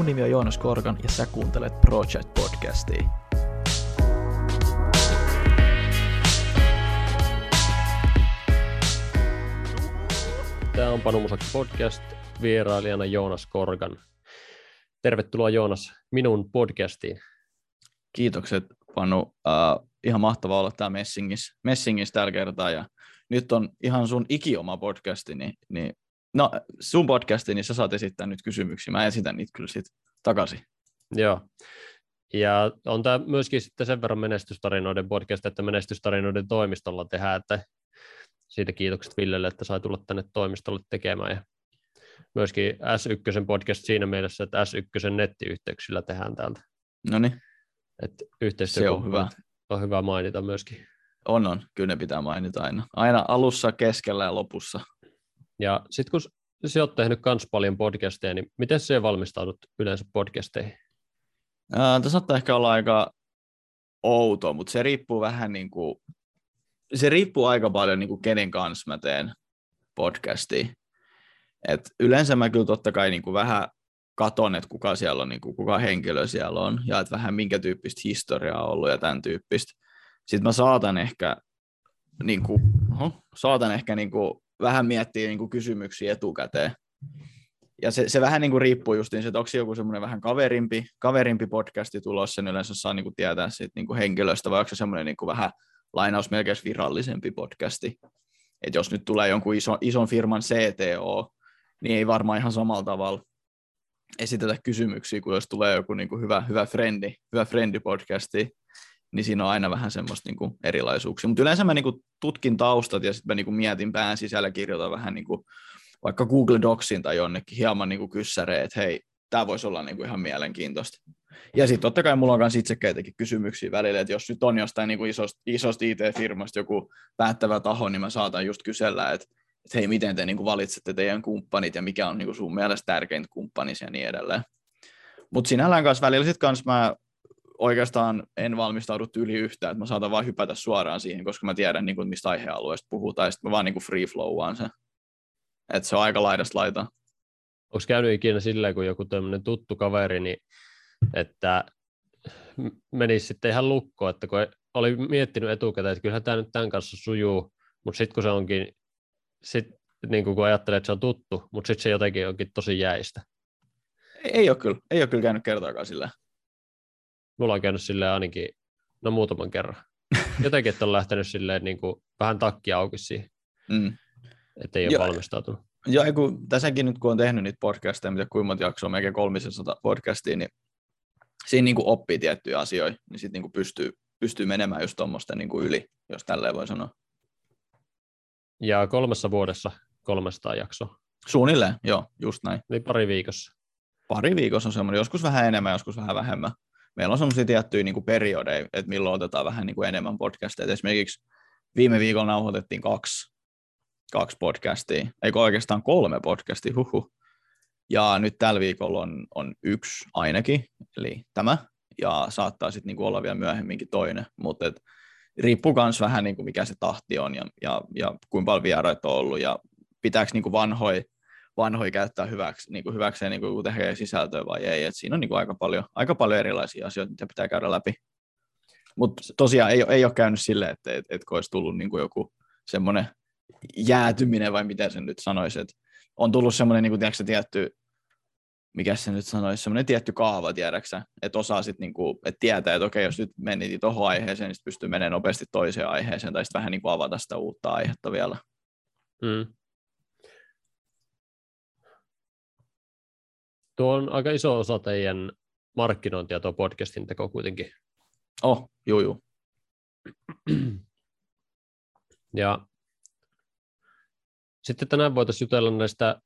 Mun nimi on Joonas Korkan ja sä kuuntelet Project Podcastia. Tämä on Panu Musakki podcast, vierailijana Joonas Korgan. Tervetuloa Joonas minun podcastiin. Kiitokset Panu. Uh, ihan mahtavaa olla täällä Messingissä, Messingissä tällä kertaa ja nyt on ihan sun ikioma podcasti, niin, niin no sun podcasti, niin sä saat esittää nyt kysymyksiä. Mä esitän niitä kyllä sitten takaisin. Joo. Ja on tämä myöskin sitten sen verran menestystarinoiden podcast, että menestystarinoiden toimistolla tehdään, että siitä kiitokset Villelle, että sai tulla tänne toimistolle tekemään. Ja myöskin S1 podcast siinä mielessä, että S1 nettiyhteyksillä tehdään täältä. No niin. Se on hyvä. On hyvä mainita myöskin. On, on. Kyllä ne pitää mainita aina. Aina alussa, keskellä ja lopussa. Ja sitten kun sä oot tehnyt myös paljon podcasteja, niin miten se valmistaudut yleensä podcasteihin? Ää, tässä saattaa ehkä olla aika outo, mutta se riippuu vähän niin kuin, se riippuu aika paljon niin kuin kenen kanssa mä teen podcastia. Et yleensä mä kyllä totta kai niin kuin vähän katon, että kuka siellä on, niin kuin, kuka henkilö siellä on, ja että vähän minkä tyyppistä historiaa on ollut ja tämän tyyppistä. Sitten mä saatan ehkä, niin kuin, oho, saatan ehkä niin kuin, vähän miettiä niin kuin kysymyksiä etukäteen. Ja se, se vähän niin kuin riippuu just niin, että onko joku semmoinen vähän kaverimpi, kaverimpi podcasti tulossa, sen yleensä saa niin kuin tietää siitä niin kuin henkilöstä, vai onko se semmoinen niin kuin vähän lainaus melkein virallisempi podcasti. Että jos nyt tulee jonkun iso, ison firman CTO, niin ei varmaan ihan samalla tavalla esitetä kysymyksiä, kun jos tulee joku niin kuin hyvä, hyvä frendi, hyvä frendi podcasti, niin siinä on aina vähän semmoista niin kuin erilaisuuksia. Mutta yleensä mä niin kuin tutkin taustat ja sitten mä niin kuin mietin pään sisällä, kirjoitan vähän niin kuin vaikka Google Docsin tai jonnekin hieman niin kuin kyssäreen, että hei, tämä voisi olla niin kuin ihan mielenkiintoista. Ja sitten totta kai mulla on myös itsekkäitäkin kysymyksiä välillä, että jos nyt on jostain niin kuin isosta, isosta IT-firmasta joku päättävä taho, niin mä saatan just kysellä, että, että hei, miten te niin kuin valitsette teidän kumppanit ja mikä on niin kuin sun mielestä tärkeintä kumppanis ja niin edelleen. Mutta sinällään kanssa välillä sitten kanssa mä oikeastaan en valmistaudu yli yhtään, että mä saatan vaan hypätä suoraan siihen, koska mä tiedän, niin kuin, mistä aihealueesta puhutaan, ja sitten mä vaan niin kuin free flowaan se. Että se on aika laidasta laita. Onko käynyt ikinä silleen, kun joku tämmöinen tuttu kaveri, niin että menisi sitten ihan lukkoon, että kun oli miettinyt etukäteen, että kyllähän tämä nyt tämän kanssa sujuu, mutta sitten kun se onkin, sit, niin kun ajattelee, että se on tuttu, mutta sitten se jotenkin onkin tosi jäistä. Ei, ei ole kyllä, ei ole kyllä käynyt kertaakaan silleen. Mulla on käynyt silleen ainakin, no muutaman kerran. Jotenkin, että on lähtenyt silleen niin kuin, vähän takkia auki siihen, mm. että ei ole jo, valmistautunut. Joo, kun tässäkin nyt kun on tehnyt niitä podcasteja, mitä kuinka monta jaksoa, melkein 300 podcastia, niin siinä niin kuin oppii tiettyjä asioita, niin sitten niin pystyy, pystyy menemään just tuommoista niin yli, jos tälleen voi sanoa. Ja kolmessa vuodessa 300 jaksoa. Suunnilleen, joo, just näin. Niin pari viikossa. Pari viikossa on semmoinen, joskus vähän enemmän, joskus vähän vähemmän meillä on sellaisia tiettyjä niin kuin periodeja, että milloin otetaan vähän niin kuin enemmän podcasteja. Esimerkiksi viime viikolla nauhoitettiin kaksi, kaksi podcastia, eikö oikeastaan kolme podcastia, huhu. Ja nyt tällä viikolla on, on yksi ainakin, eli tämä, ja saattaa sitten niinku olla vielä myöhemminkin toinen, mutta et, riippuu myös vähän niinku mikä se tahti on ja, ja, ja kuinka paljon vieraita on ollut. Ja pitääkö niinku vanhoja vanhoja käyttää hyväksi, niin kuin hyväkseen niin kuin tekee sisältöä vai ei. Et siinä on niin kuin aika, paljon, aika paljon erilaisia asioita, mitä pitää käydä läpi. Mutta tosiaan ei, ei ole käynyt silleen, että et, et olisi tullut niin kuin joku semmoinen jäätyminen vai miten sen nyt sanoisi. Et on tullut semmoinen niin kuin, tiedätkö, tietty, mikä se nyt sanoisi, semmoinen tietty kaava, tiedäksä, että osaa sitten niinku, että tietää, että okei, jos nyt meni tuohon aiheeseen, niin pystyy menemään nopeasti toiseen aiheeseen, tai sitten vähän niin kuin avata sitä uutta aihetta vielä. Mm. Tuo on aika iso osa teidän markkinointia tuo podcastin teko kuitenkin. Oh, juu, juu. Ja sitten tänään voitaisiin jutella näistä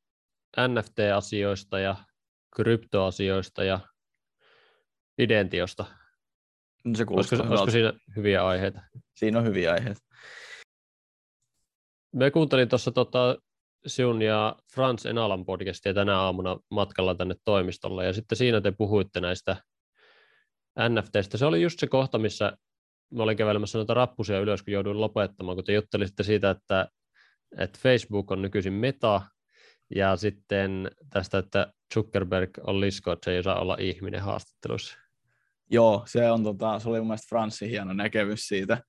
NFT-asioista ja kryptoasioista ja identiosta. No se olisiko, olisiko siinä hyviä aiheita? Siinä on hyviä aiheita. Me kuuntelin tuossa tota, sinun ja Frans Enalan podcastia tänä aamuna matkalla tänne toimistolle, ja sitten siinä te puhuitte näistä NFTistä. Se oli just se kohta, missä mä olin kävelemässä noita rappusia ylös, kun jouduin lopettamaan, kun te juttelisitte siitä, että, että Facebook on nykyisin meta, ja sitten tästä, että Zuckerberg on lisko, että se ei saa olla ihminen haastattelussa. Joo, se, on, tota, se oli mun mielestä Franssin hieno näkemys siitä.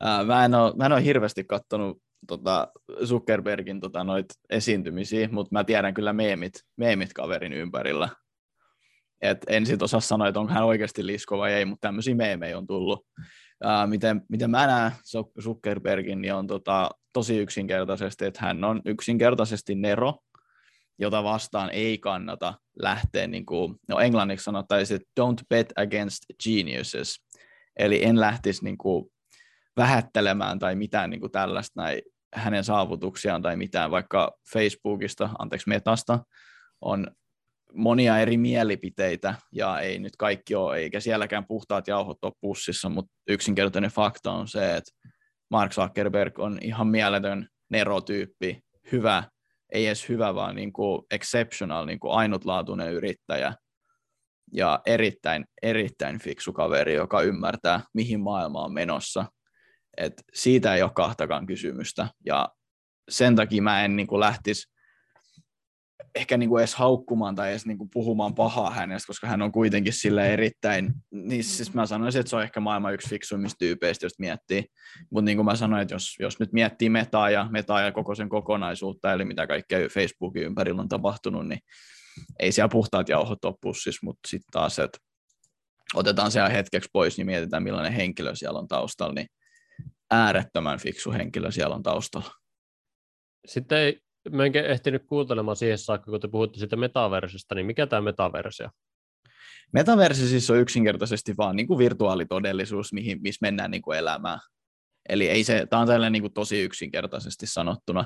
Ää, mä, en ole, mä en ole hirveästi katsonut tota, Zuckerbergin tota, noit esiintymisiä, mutta mä tiedän kyllä meemit, meemit kaverin ympärillä. Et en sit osaa sanoa, että onko hän oikeasti lisko vai ei, mutta tämmöisiä meemejä on tullut. Ää, miten, miten mä näen Zuckerbergin, niin on tota, tosi yksinkertaisesti, että hän on yksinkertaisesti Nero, jota vastaan ei kannata lähteä, niin kuin, no englanniksi sanottaisiin, että don't bet against geniuses, eli en lähtisi niin kuin, vähättelemään tai mitään niin kuin tällaista näin, hänen saavutuksiaan tai mitään, vaikka Facebookista, anteeksi Metasta, on monia eri mielipiteitä, ja ei nyt kaikki ole, eikä sielläkään puhtaat jauhot ole pussissa, mutta yksinkertainen fakta on se, että Mark Zuckerberg on ihan mieletön nerotyyppi, hyvä, ei edes hyvä, vaan niin kuin exceptional, niin kuin ainutlaatuinen yrittäjä, ja erittäin, erittäin fiksu kaveri, joka ymmärtää, mihin maailma on menossa. Et siitä ei ole kahtakaan kysymystä, ja sen takia mä en niin kuin lähtisi ehkä niin kuin edes haukkumaan tai edes niin kuin puhumaan pahaa hänestä, koska hän on kuitenkin sille erittäin, niin siis mä sanoisin, että se on ehkä maailman yksi fiksuimmista tyypeistä, jos miettii. Mutta niin kuin mä sanoin, että jos, jos nyt miettii metaa ja, metaa ja koko sen kokonaisuutta, eli mitä kaikkea Facebookin ympärillä on tapahtunut, niin ei siellä puhtaat jauhot ole pussissa, mutta sitten taas, että otetaan se hetkeksi pois, niin mietitään millainen henkilö siellä on taustalla, niin äärettömän fiksu henkilö siellä on taustalla. Sitten ei mä en ehtinyt kuuntelemaan siihen saakka, kun te puhutte siitä metaversista, niin mikä tämä metaversio? Metaversi siis on yksinkertaisesti vaan niin kuin virtuaalitodellisuus, mihin, missä mennään niin kuin elämään. Eli ei se, tämä on tällainen niin kuin tosi yksinkertaisesti sanottuna.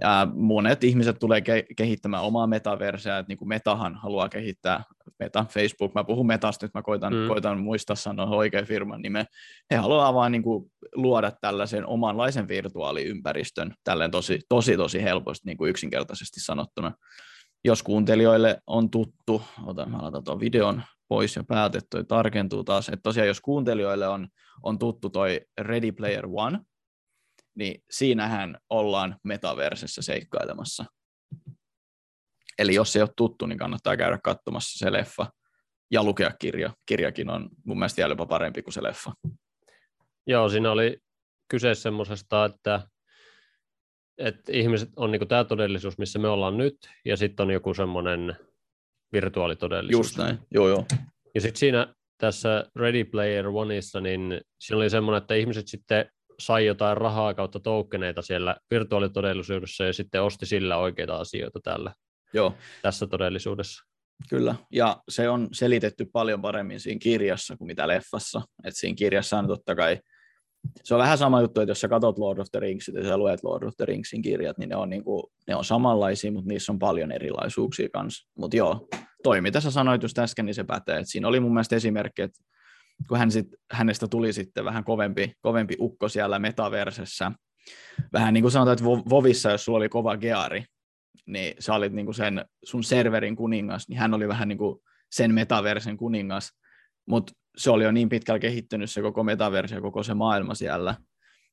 Ja monet ihmiset tulee ke- kehittämään omaa metaversia, että niin kuin Metahan haluaa kehittää, Meta, Facebook, mä puhun Metasta nyt, mä koitan, mm. koitan muistaa sanoa oikein firman nimen. He haluaa vaan niin kuin luoda tällaisen omanlaisen virtuaaliympäristön, tälleen tosi, tosi, tosi helposti niin kuin yksinkertaisesti sanottuna. Jos kuuntelijoille on tuttu, otan, mä laitan tuon videon pois ja päätet, toi tarkentuu taas, että tosiaan jos kuuntelijoille on, on tuttu toi Ready Player One, niin siinähän ollaan metaversessä seikkailemassa. Eli jos se ei ole tuttu, niin kannattaa käydä katsomassa se leffa ja lukea kirja. Kirjakin on mun mielestä vielä jopa parempi kuin se leffa. Joo, siinä oli kyse semmoisesta, että, että ihmiset on niin tämä todellisuus, missä me ollaan nyt, ja sitten on joku semmoinen virtuaalitodellisuus. Just näin, joo joo. Ja sitten siinä tässä Ready Player Oneissa, niin siinä oli semmoinen, että ihmiset sitten sai jotain rahaa kautta tokeneita siellä virtuaalitodellisuudessa ja sitten osti sillä oikeita asioita täällä Joo. tässä todellisuudessa. Kyllä, ja se on selitetty paljon paremmin siinä kirjassa kuin mitä leffassa. Et siinä kirjassa on totta kai, se on vähän sama juttu, että jos sä katsot Lord of the Rings ja sä luet Lord of the Ringsin kirjat, niin ne on, niinku, ne on samanlaisia, mutta niissä on paljon erilaisuuksia kanssa. Mutta joo, toi mitä sä sanoit just äsken, niin se pätee. Et siinä oli mun mielestä esimerkki, että kun hän sit, hänestä tuli sitten vähän kovempi, kovempi ukko siellä metaversessä, vähän niin kuin sanotaan, että Vovissa, jos sulla oli kova geari, niin sä olit niin kuin sen sun serverin kuningas, niin hän oli vähän niin kuin sen metaversen kuningas, mutta se oli jo niin pitkällä kehittynyt se koko metaversi ja koko se maailma siellä,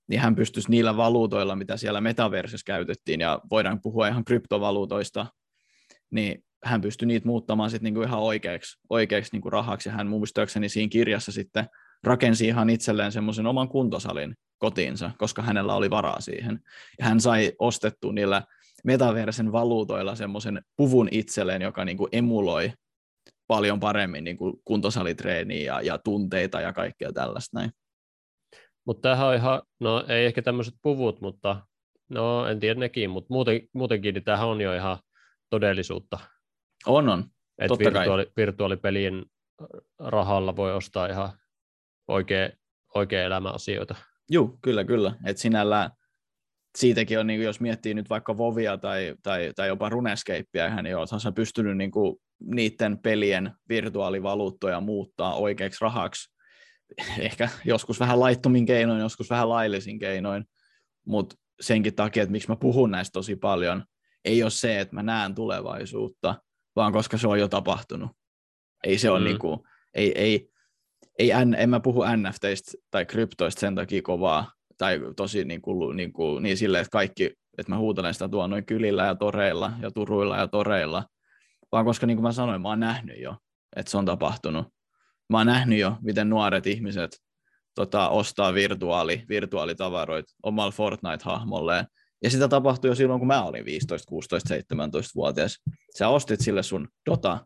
niin hän pystyisi niillä valuutoilla, mitä siellä metaversessä käytettiin, ja voidaan puhua ihan kryptovaluutoista, niin hän pystyi niitä muuttamaan sitten niinku ihan oikeaksi, oikeaksi niinku rahaksi, ja hän muistaakseni siinä kirjassa sitten rakensi ihan itselleen semmoisen oman kuntosalin kotiinsa, koska hänellä oli varaa siihen. Ja hän sai ostettua niillä metaversen valuutoilla semmoisen puvun itselleen, joka niinku emuloi paljon paremmin niinku kuntosalitreeniä ja, ja tunteita ja kaikkea tällaista näin. Mutta tämähän on ihan, no ei ehkä tämmöiset puvut, mutta no en tiedä nekin, mutta muuten, muutenkin niin tämähän on jo ihan todellisuutta. On, on. Että virtuaali, virtuaalipelien rahalla voi ostaa ihan oikea, oikea elämäasioita. Joo, kyllä, kyllä. Et sinällään siitäkin on, niin kuin, jos miettii nyt vaikka Vovia tai, tai, tai jopa Runescapea, niin olethan sä pystynyt niin kuin, niiden pelien virtuaalivaluuttoja muuttaa oikeaksi rahaksi. Ehkä joskus vähän laittomin keinoin, joskus vähän laillisin keinoin, mutta senkin takia, että miksi mä puhun näistä tosi paljon, ei ole se, että mä näen tulevaisuutta, vaan koska se on jo tapahtunut. Ei se ole mm. niinku, ei, ei, ei, en, en mä puhu NFTistä tai kryptoista sen takia kovaa, tai tosi niin, kuin, niin, kuin, niin silleen, että kaikki, että mä huutelen sitä tuolla noin kylillä ja toreilla ja turuilla ja toreilla, vaan koska niin kuin mä sanoin, mä oon nähnyt jo, että se on tapahtunut. Mä oon nähnyt jo, miten nuoret ihmiset tota, ostaa virtuaali, virtuaalitavaroita omalla Fortnite-hahmolleen. Ja sitä tapahtui jo silloin, kun mä olin 15, 16, 17-vuotias. Sä ostit sille sun Dota,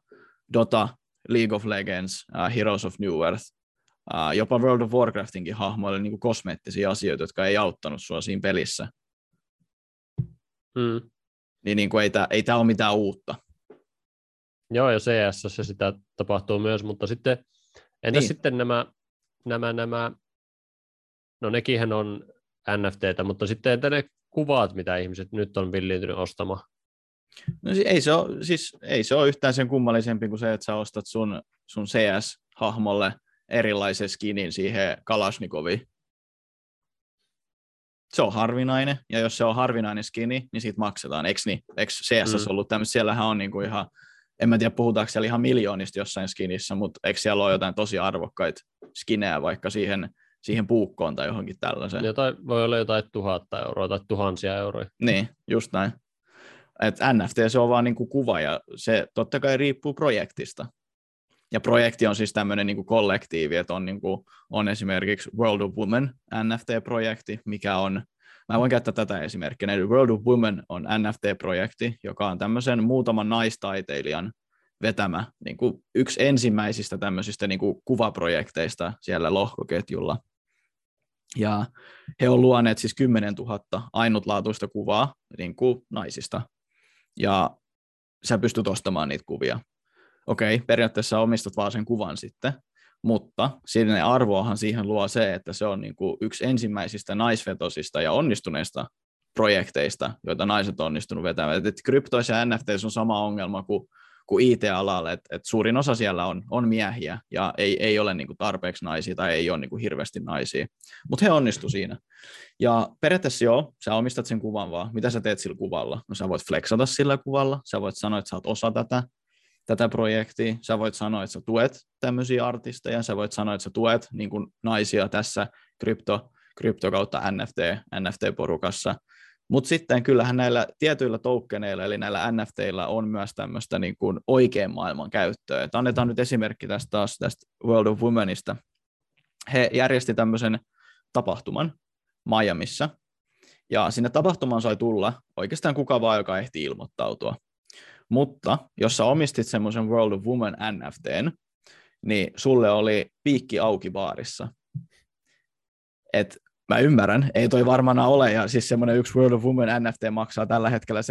Dota League of Legends, uh, Heroes of New Earth, uh, jopa World of Warcraftinkin hahmoille niin kuin kosmeettisia asioita, jotka ei auttanut sua siinä pelissä. Mm. Niin, niin kuin ei tämä ei tää ole mitään uutta. Joo, ja CS sitä tapahtuu myös, mutta sitten entä Niin. sitten nämä, nämä, nämä, no nekinhän on NFTtä, mutta sitten entä ne kuvat, mitä ihmiset nyt on villiintynyt ostamaan? No, ei, se ole, siis, ei se ole yhtään sen kummallisempi kuin se, että sä ostat sun, sun CS-hahmolle erilaisen skinin siihen Kalashnicoviin. Se on harvinainen, ja jos se on harvinainen skini, niin siitä maksetaan, eikö niin? Eikö CS mm. ollut tämmöistä, siellähän on niinku ihan, en mä tiedä puhutaanko siellä ihan miljoonista jossain skinissä, mutta eikö siellä ole jotain tosi arvokkaita skinejä vaikka siihen, siihen puukkoon tai johonkin tällaiseen? Jotain, voi olla jotain tuhatta euroa tai tuhansia euroja. Niin, just näin. Et NFT se on vaan niinku kuva ja se totta kai riippuu projektista. Ja projekti on siis tämmöinen niinku kollektiivi, että on, niinku, on esimerkiksi World of Women NFT-projekti, mikä on, mä voin käyttää tätä esimerkkinä, eli World of Women on NFT-projekti, joka on tämmöisen muutaman naistaiteilijan vetämä niin kuin yksi ensimmäisistä tämmöisistä niin kuin kuvaprojekteista siellä lohkoketjulla. Ja he on luoneet siis 10 000 ainutlaatuista kuvaa niin kuin naisista. Ja sä pystyt ostamaan niitä kuvia. Okei, periaatteessa omistat vaan sen kuvan sitten, mutta sinne arvoahan siihen luo se, että se on niin kuin yksi ensimmäisistä naisvetosista ja onnistuneista projekteista, joita naiset on onnistunut vetämään. Et, kryptoissa ja NFTissä on sama ongelma kuin, kuin IT-alalla, että et suurin osa siellä on, on miehiä ja ei, ei ole niin kuin tarpeeksi naisia tai ei ole niin kuin hirveästi naisia, mutta he onnistu siinä. Ja periaatteessa joo, sä omistat sen kuvan vaan. Mitä sä teet sillä kuvalla? No sä voit flexata sillä kuvalla, sä voit sanoa, että sä oot osa tätä, tätä projektia, sä voit sanoa, että sä tuet tämmöisiä artisteja, sä voit sanoa, että sä tuet niin kuin naisia tässä krypto, krypto kautta NFT, NFT-porukassa, mutta sitten kyllähän näillä tietyillä tokeneilla, eli näillä NFTillä on myös tämmöistä niin kuin oikean maailman käyttöä. Et annetaan nyt esimerkki tästä taas tästä World of Womenista. He järjesti tämmöisen tapahtuman Miamiissa, ja sinne tapahtumaan sai tulla oikeastaan kuka vaan, joka ehti ilmoittautua. Mutta jos sä omistit semmoisen World of Women NFTn, niin sulle oli piikki auki baarissa. Et mä ymmärrän, ei toi varmana ole, ja siis semmoinen yksi World of Women NFT maksaa tällä hetkellä 7000-10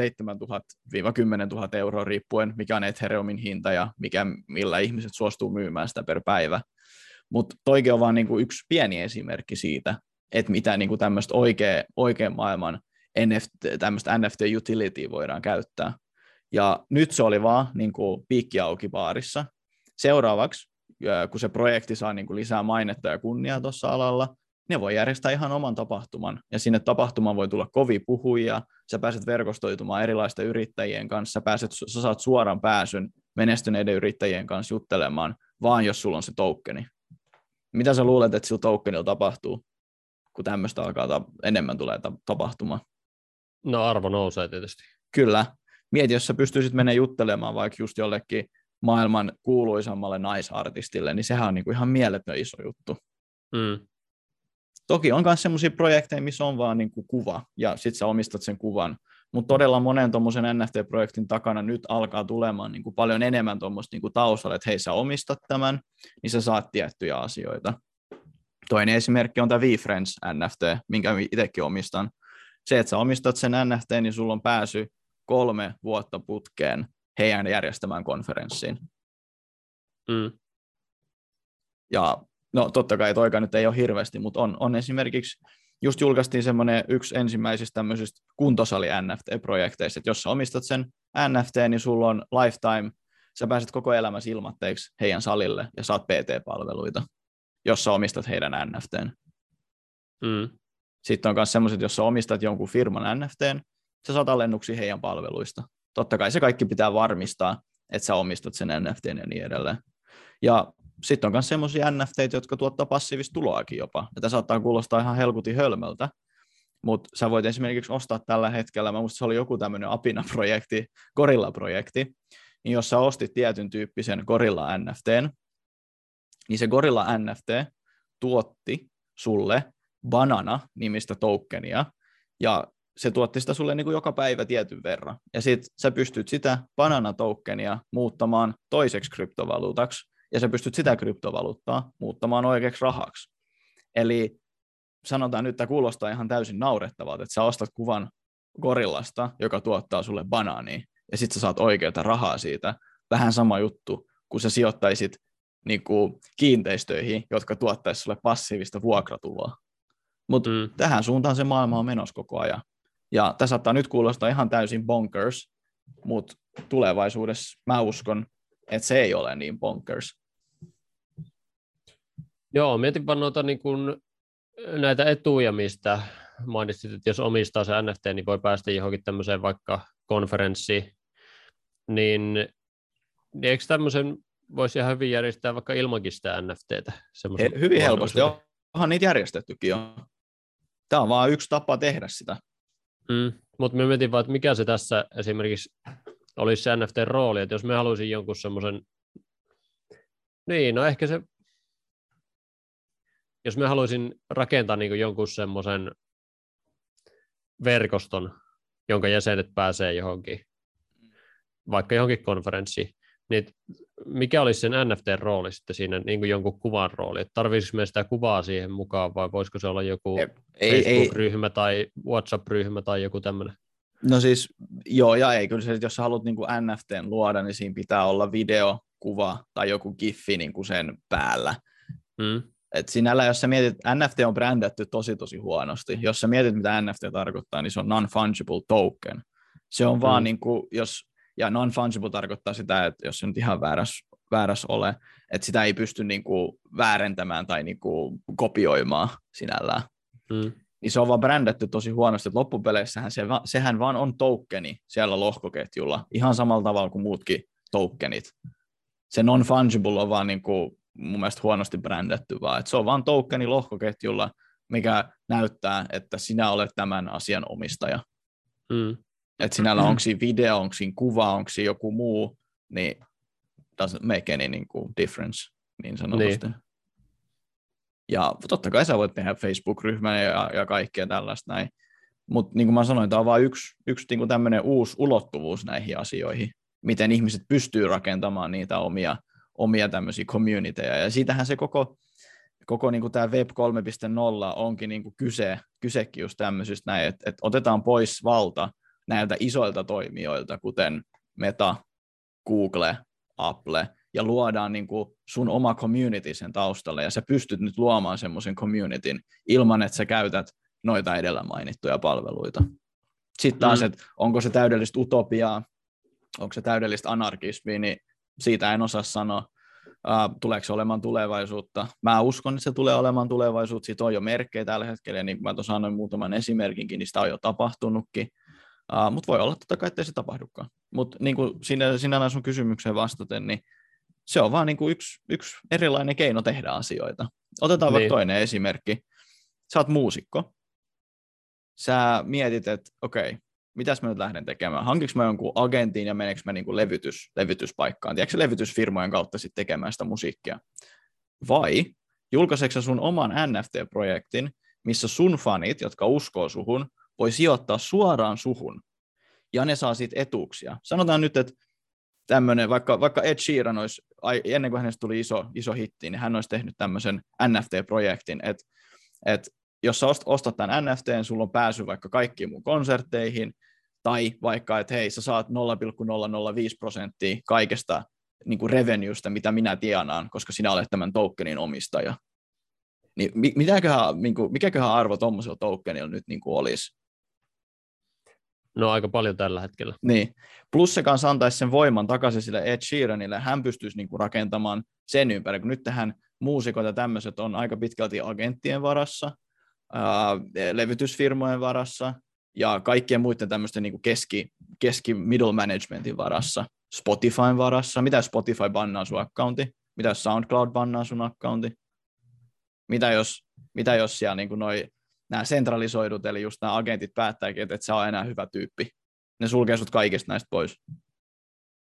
000 euroa riippuen, mikä on Ethereumin hinta ja mikä, millä ihmiset suostuu myymään sitä per päivä. Mutta toikin on vaan niinku yksi pieni esimerkki siitä, että mitä niinku tämmöistä oikea, oikean maailman NFT, tämmöistä NFT-utility voidaan käyttää. Ja nyt se oli vaan niin kuin piikki auki baarissa. Seuraavaksi, kun se projekti saa niin kuin lisää mainetta ja kunniaa tuossa alalla, ne voi järjestää ihan oman tapahtuman. Ja sinne tapahtumaan voi tulla kovia puhujia, sä pääset verkostoitumaan erilaisten yrittäjien kanssa, sä, pääset, sä saat suoran pääsyn menestyneiden yrittäjien kanssa juttelemaan, vaan jos sulla on se tokeni. Mitä sä luulet, että sillä tokenilla tapahtuu, kun tämmöistä alkaa ta- enemmän tulee ta- tapahtumaan? No arvo nousee tietysti. Kyllä. Mieti, jos sä pystyisit mennä juttelemaan vaikka just jollekin maailman kuuluisammalle naisartistille, niin sehän on niinku ihan mieletön iso juttu. Mm. Toki on myös sellaisia projekteja, missä on vaan niinku kuva, ja sit sä omistat sen kuvan. Mutta todella monen tuommoisen NFT-projektin takana nyt alkaa tulemaan niinku paljon enemmän tuommoista niinku taustalla, että hei sä omistat tämän, niin sä saat tiettyjä asioita. Toinen esimerkki on tämä VFriends NFT, minkä itsekin omistan. Se, että sä omistat sen NFT, niin sulla on pääsy kolme vuotta putkeen heidän järjestämään konferenssiin. Mm. Ja no totta kai toika nyt ei ole hirveästi, mutta on, on esimerkiksi, just julkaistiin semmoinen yksi ensimmäisistä tämmöisistä kuntosali NFT-projekteista, että jos sä omistat sen NFT, niin sulla on lifetime, sä pääset koko elämäsi ilmatteeksi heidän salille ja saat PT-palveluita, jos sä omistat heidän NFTn. Mm. Sitten on myös semmoiset, jos sä omistat jonkun firman NFTn, sä saat alennuksia heidän palveluista. Totta kai se kaikki pitää varmistaa, että sä omistat sen NFTn ja niin edelleen. Ja sitten on myös semmoisia NFT, jotka tuottaa passiivista tuloakin jopa. Ja tämä saattaa kuulostaa ihan helkutin hölmöltä, mutta sä voit esimerkiksi ostaa tällä hetkellä, mä muistan, se oli joku tämmöinen Apina-projekti, Gorilla-projekti, niin jos sä ostit tietyn tyyppisen Gorilla NFTn, niin se Gorilla NFT tuotti sulle Banana-nimistä tokenia, ja se tuotti sitä sulle niin kuin joka päivä tietyn verran. Ja sitten sä pystyt sitä banana-tokenia muuttamaan toiseksi kryptovaluutaksi, ja sä pystyt sitä kryptovaluuttaa muuttamaan oikeaksi rahaksi. Eli sanotaan nyt, että kuulostaa ihan täysin naurettavalta, että sä ostat kuvan gorillasta, joka tuottaa sulle banaania, ja sitten sä saat oikeata rahaa siitä. Vähän sama juttu, kun sä sijoittaisit niin kuin kiinteistöihin, jotka tuottaisi sulle passiivista vuokratuloa. Mutta mm. tähän suuntaan se maailma on menossa koko ajan. Ja tässä saattaa nyt kuulostaa ihan täysin bonkers, mutta tulevaisuudessa mä uskon, että se ei ole niin bonkers. Joo, mietin vaan noita niin kun, näitä etuja, mistä mainitsit, että jos omistaa se NFT, niin voi päästä johonkin tämmöiseen vaikka konferenssiin, niin, niin eikö tämmöisen voisi ihan hyvin järjestää vaikka ilmankin sitä NFTtä? He, hyvin helposti, onhan niitä järjestettykin jo. Tämä on vaan yksi tapa tehdä sitä. Mm, mutta me mietin vaan, että mikä se tässä esimerkiksi olisi se NFT-rooli, että jos me haluaisin jonkun semmoisen, niin no ehkä se, jos me haluaisin rakentaa niin jonkun semmoisen verkoston, jonka jäsenet pääsee johonkin, vaikka johonkin konferenssiin, niin mikä olisi sen NFT-rooli sitten siinä niin kuin jonkun kuvan rooli? Että tarvitsisiko me sitä kuvaa siihen mukaan vai voisiko se olla joku ei, Facebook-ryhmä ei. tai WhatsApp-ryhmä tai joku tämmöinen? No siis joo ja ei, kyllä se, jos sä haluat niin kuin NFTn luoda, niin siinä pitää olla video, kuva tai joku giffi niin kuin sen päällä. Mm. Et sinällä, jos sä mietit, NFT on brändätty tosi tosi huonosti. Jos sä mietit, mitä NFT tarkoittaa, niin se on non-fungible token. Se on mm. vaan, niin kuin, jos ja non-fungible tarkoittaa sitä, että jos se nyt ihan vääräs, vääräs ole, että sitä ei pysty niin kuin väärentämään tai niin kuin kopioimaan sinällään. Mm. Niin se on vaan brändätty tosi huonosti, että loppupeleissähän se, sehän vaan on tokeni siellä lohkoketjulla, ihan samalla tavalla kuin muutkin tokenit. Se non-fungible on vaan niin kuin, mun mielestä huonosti brändätty, vaan että se on vaan tokeni lohkoketjulla, mikä näyttää, että sinä olet tämän asian omistaja. Mm. Että sinällä mm. onko siinä video, onko siinä kuva, onko siinä joku muu, niin doesn't make any niin kuin, difference, niin sanotusti. Niin. Ja totta kai sä voit tehdä Facebook-ryhmän ja, ja kaikkea tällaista näin. Mutta niin kuin mä sanoin, tämä on vain yksi, yksi niin tämmöinen uusi ulottuvuus näihin asioihin, miten ihmiset pystyy rakentamaan niitä omia, omia tämmöisiä communityja. Ja siitähän se koko, koko niin tämä Web 3.0 onkin niin kuin kyse, kysekin just tämmöisistä näin, että, että otetaan pois valta näiltä isoilta toimijoilta, kuten Meta, Google, Apple, ja luodaan niin kuin sun oma community sen taustalle, ja sä pystyt nyt luomaan semmoisen communityn ilman, että sä käytät noita edellä mainittuja palveluita. Sitten taas, mm. että onko se täydellistä utopiaa, onko se täydellistä anarkismia, niin siitä en osaa sanoa. Uh, tuleeko se olemaan tulevaisuutta? Mä uskon, että se tulee olemaan tulevaisuutta. Siitä on jo merkkejä tällä hetkellä, niin kuin mä tuossa sanoin muutaman esimerkinkin, niin sitä on jo tapahtunutkin. Uh, Mutta voi olla totta kai, että se tapahdukaan. Mutta niin kuin sinä, sinä sun kysymykseen vastaten, niin se on vaan niin kuin yksi, yksi erilainen keino tehdä asioita. Otetaan niin. vaikka toinen esimerkki. Sä oot muusikko. Sä mietit, että okei, okay, mitäs mä nyt lähden tekemään? Hankiks mä jonkun agentin ja meneekö mä niin kuin levytys, levytyspaikkaan? Tiedätkö levytysfirmojen kautta sitten tekemään sitä musiikkia? Vai julkaiseeko sun oman NFT-projektin, missä sun fanit, jotka uskoo suhun, voi sijoittaa suoraan suhun, ja ne saa siitä etuuksia. Sanotaan nyt, että tämmöinen, vaikka, vaikka Ed Sheeran olisi, ennen kuin hänestä tuli iso, iso hitti, niin hän olisi tehnyt tämmöisen NFT-projektin, että, että jos sä ostat tämän NFT, sulla on pääsy vaikka kaikkiin mun konsertteihin, tai vaikka, että hei, sä saat 0,005 prosenttia kaikesta niin kuin revenuesta, mitä minä tienaan, koska sinä olet tämän tokenin omistaja. Niin mitäköhän, niin kuin, mikäköhän arvo tuommoisella tokenilla nyt niin kuin olisi? No aika paljon tällä hetkellä. Niin. Plus se kanssa antaisi sen voiman takaisin sille Ed Sheeranille. Hän pystyisi niinku rakentamaan sen ympäri, kun nyt tähän muusikot ja tämmöiset on aika pitkälti agenttien varassa, ää, levytysfirmojen varassa ja kaikkien muiden tämmöisten niinku keski, keski middle managementin varassa, Spotifyn varassa. Mitä Spotify bannaa sun accounti? Mitä SoundCloud bannaa sun accounti? Mitä jos, mitä jos siellä niin noi nämä centralisoidut, eli just nämä agentit päättääkin, että et sä on enää hyvä tyyppi. Ne sulkee sut kaikista näistä pois.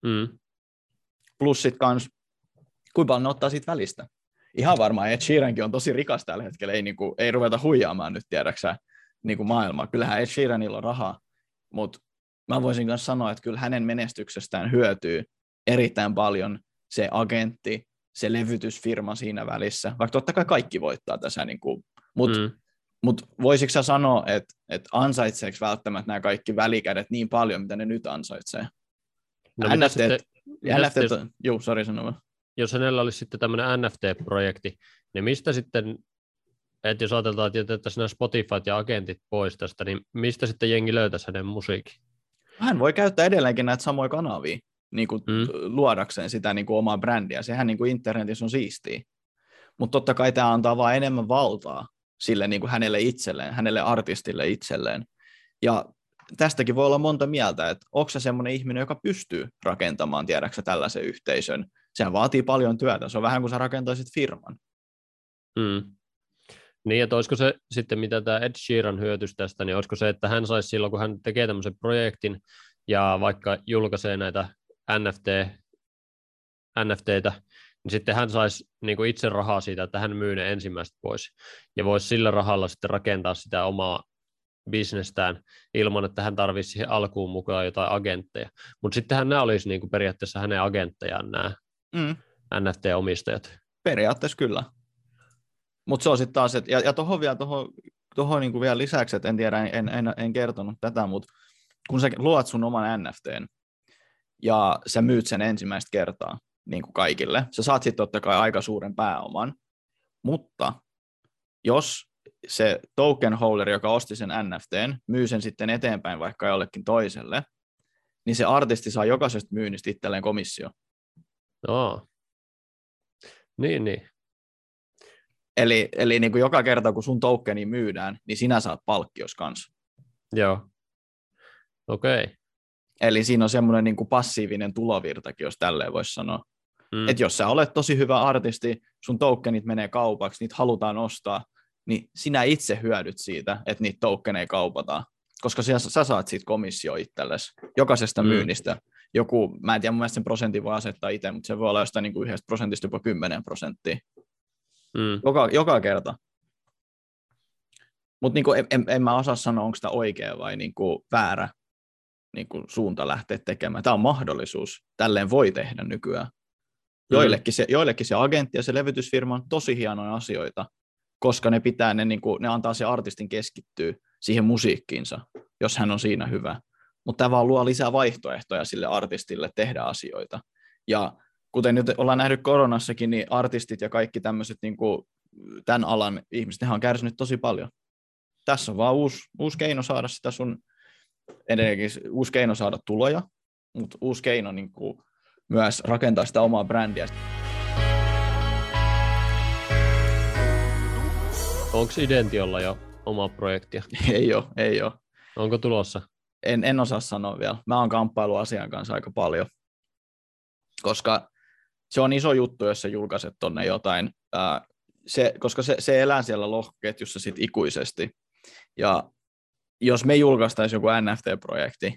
Mm. plus sit kans, kuinka paljon ne ottaa siitä välistä. Ihan varmaan Ed Sheerankin on tosi rikas tällä hetkellä, ei, niin kuin, ei ruveta huijaamaan nyt tiedäksä niin kuin maailmaa. Kyllähän Ed Sheeranilla on rahaa, mutta mä voisin myös sanoa, että kyllä hänen menestyksestään hyötyy erittäin paljon se agentti, se levytysfirma siinä välissä, vaikka totta kai kaikki voittaa tässä, niin kuin, mutta mm. Mut voisitko sä sanoa, että, että ansaitseeko välttämättä nämä kaikki välikädet niin paljon, mitä ne nyt ansaitsee? No, NFT, sitten, NFT, jos, juu, sorry sanomaan. Jos hänellä olisi sitten tämmöinen NFT-projekti, niin mistä sitten, että jos ajatellaan, että jätettäisiin nämä Spotify ja agentit pois tästä, niin mistä sitten jengi löytäisi hänen musiikin? Hän voi käyttää edelleenkin näitä samoja kanavia niin kuin mm. luodakseen sitä niin kuin omaa brändiä. Sehän niin kuin internetissä on siistiä. Mutta totta kai tämä antaa vaan enemmän valtaa sille niin kuin hänelle itselleen, hänelle artistille itselleen. Ja tästäkin voi olla monta mieltä, että onko se semmoinen ihminen, joka pystyy rakentamaan, tiedäksä, tällaisen yhteisön. Sehän vaatii paljon työtä. Se on vähän kuin sä rakentaisit firman. Mm. Niin, että olisiko se sitten, mitä tämä Ed Sheeran hyötys tästä, niin olisiko se, että hän saisi silloin, kun hän tekee tämmöisen projektin ja vaikka julkaisee näitä NFT, niin sitten hän saisi niin kuin itse rahaa siitä, että hän myy ne ensimmäistä pois. Ja voisi sillä rahalla sitten rakentaa sitä omaa bisnestään ilman, että hän tarvitsisi siihen alkuun mukaan jotain agentteja. Mutta sittenhän nämä olisi niin kuin periaatteessa hänen agenttejaan nämä mm. NFT-omistajat. Periaatteessa kyllä. Mutta se on sitten taas, et, ja, ja tuohon vielä, tohon, tohon niinku vielä lisäksi, että en tiedä, en, en, en kertonut tätä, mutta kun sä luot sun oman NFTn, ja sä myyt sen ensimmäistä kertaa niin kuin kaikille. Sä saat sitten totta kai aika suuren pääoman, mutta jos se token holder, joka osti sen NFTn, myy sen sitten eteenpäin vaikka jollekin toiselle, niin se artisti saa jokaisesta myynnistä itselleen komissio. No. Niin, niin. Eli, eli niin kuin joka kerta, kun sun tokeni myydään, niin sinä saat palkkios kanssa. Joo. Okei. Okay. Eli siinä on semmoinen niin kuin passiivinen tulovirtakin, jos tälleen voisi sanoa. Mm. Että jos sä olet tosi hyvä artisti, sun tokenit menee kaupaksi, niitä halutaan ostaa, niin sinä itse hyödyt siitä, että niitä tokeneja kaupataan. Koska sä, sä saat siitä komissio itsellesi, jokaisesta mm. myynnistä. Joku, mä en tiedä, mun mielestä sen prosentin voi asettaa itse, mutta se voi olla jostain niin kuin yhdestä prosentista jopa kymmenen prosenttia. Mm. Joka, joka kerta. Mutta niin en, en, en mä osaa sanoa, onko sitä oikea vai niin kuin väärä niin kuin suunta lähteä tekemään. Tämä on mahdollisuus. Tälleen voi tehdä nykyään. Joillekin se, joillekin se agentti ja se levytysfirma on tosi hienoja asioita, koska ne pitää, ne, niin kuin, ne antaa se artistin keskittyä siihen musiikkiinsa, jos hän on siinä hyvä. Mutta tämä vaan luo lisää vaihtoehtoja sille artistille tehdä asioita. Ja kuten nyt ollaan nähnyt koronassakin, niin artistit ja kaikki tämmöiset niin tämän alan ihmiset, on kärsinyt tosi paljon. Tässä on vaan uusi, uusi keino saada sitä sun edelleenkin uusi keino saada tuloja, mutta uusi keino niin kuin myös rakentaa sitä omaa brändiä. Onko Identiolla jo oma projektia? ei ole, ei ole. Onko tulossa? En, en osaa sanoa vielä. Mä oon kamppailu asian kanssa aika paljon, koska se on iso juttu, jos sä julkaiset tonne jotain, ää, se, koska se, se elää siellä lohkoketjussa sit ikuisesti. Ja jos me julkaistaisiin joku NFT-projekti,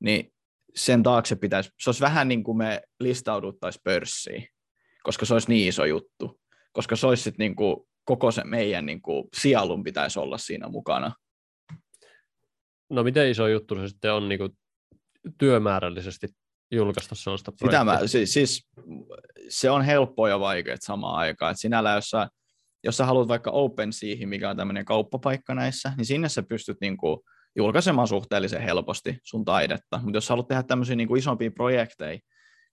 niin sen taakse pitäisi, se olisi vähän niin kuin me listauduttaisiin pörssiin, koska se olisi niin iso juttu, koska se olisi niin kuin koko se meidän niin kuin sielun pitäisi olla siinä mukana. No miten iso juttu se sitten on niin kuin työmäärällisesti julkaista sellaista projektia? Sitä mä, siis, siis, se on helppoa ja vaikeaa samaan aikaan. Et sinällä, jos sä jos sä haluat vaikka OpenSeahin, mikä on tämmöinen kauppapaikka näissä, niin sinne sä pystyt niin kuin julkaisemaan suhteellisen helposti sun taidetta. Mutta jos haluat tehdä tämmöisiä niin kuin isompia projekteja,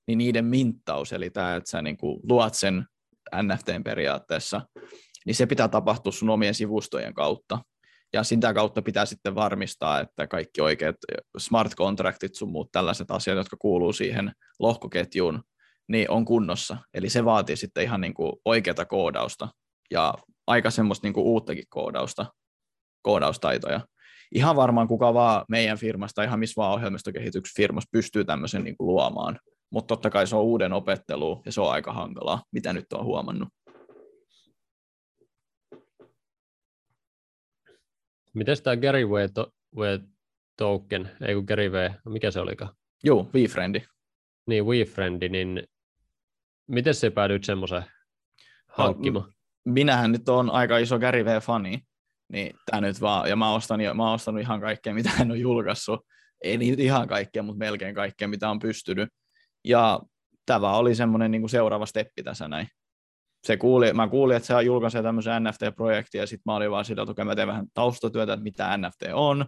niin niiden minttaus, eli tämä, että sä niin kuin luot sen NFTn periaatteessa, niin se pitää tapahtua sun omien sivustojen kautta. Ja sitä kautta pitää sitten varmistaa, että kaikki oikeat smart contractit sun muut tällaiset asiat, jotka kuuluu siihen lohkoketjuun, niin on kunnossa. Eli se vaatii sitten ihan niin kuin oikeata koodausta ja aika semmoista niin kuin uuttakin koodausta, koodaustaitoja. Ihan varmaan kuka vaan meidän firmasta, ihan missä vaan ohjelmistokehityksessä pystyy tämmöisen niin kuin luomaan, mutta totta kai se on uuden opettelu ja se on aika hankalaa, mitä nyt on huomannut. Miten tämä Gary Way, to, Way token, ei kun Gary V, mikä se olikaan? Joo, WeFriendi. Niin, WeFriendi, niin miten se päädyit semmoiseen hankkimaan? Minähän nyt on aika iso Gary V-fani, niin tämä nyt vaan, ja mä, ostan, mä oon ostanut ihan kaikkea, mitä hän on julkaissut. Ei niin ihan kaikkea, mutta melkein kaikkea, mitä on pystynyt. Ja tämä oli semmoinen niin seuraava steppi tässä näin. Se kuuli, mä kuulin, että se julkaisee tämmöisen NFT-projektin, ja sitten mä olin vaan sillä, että mä teen vähän taustatyötä, että mitä NFT on.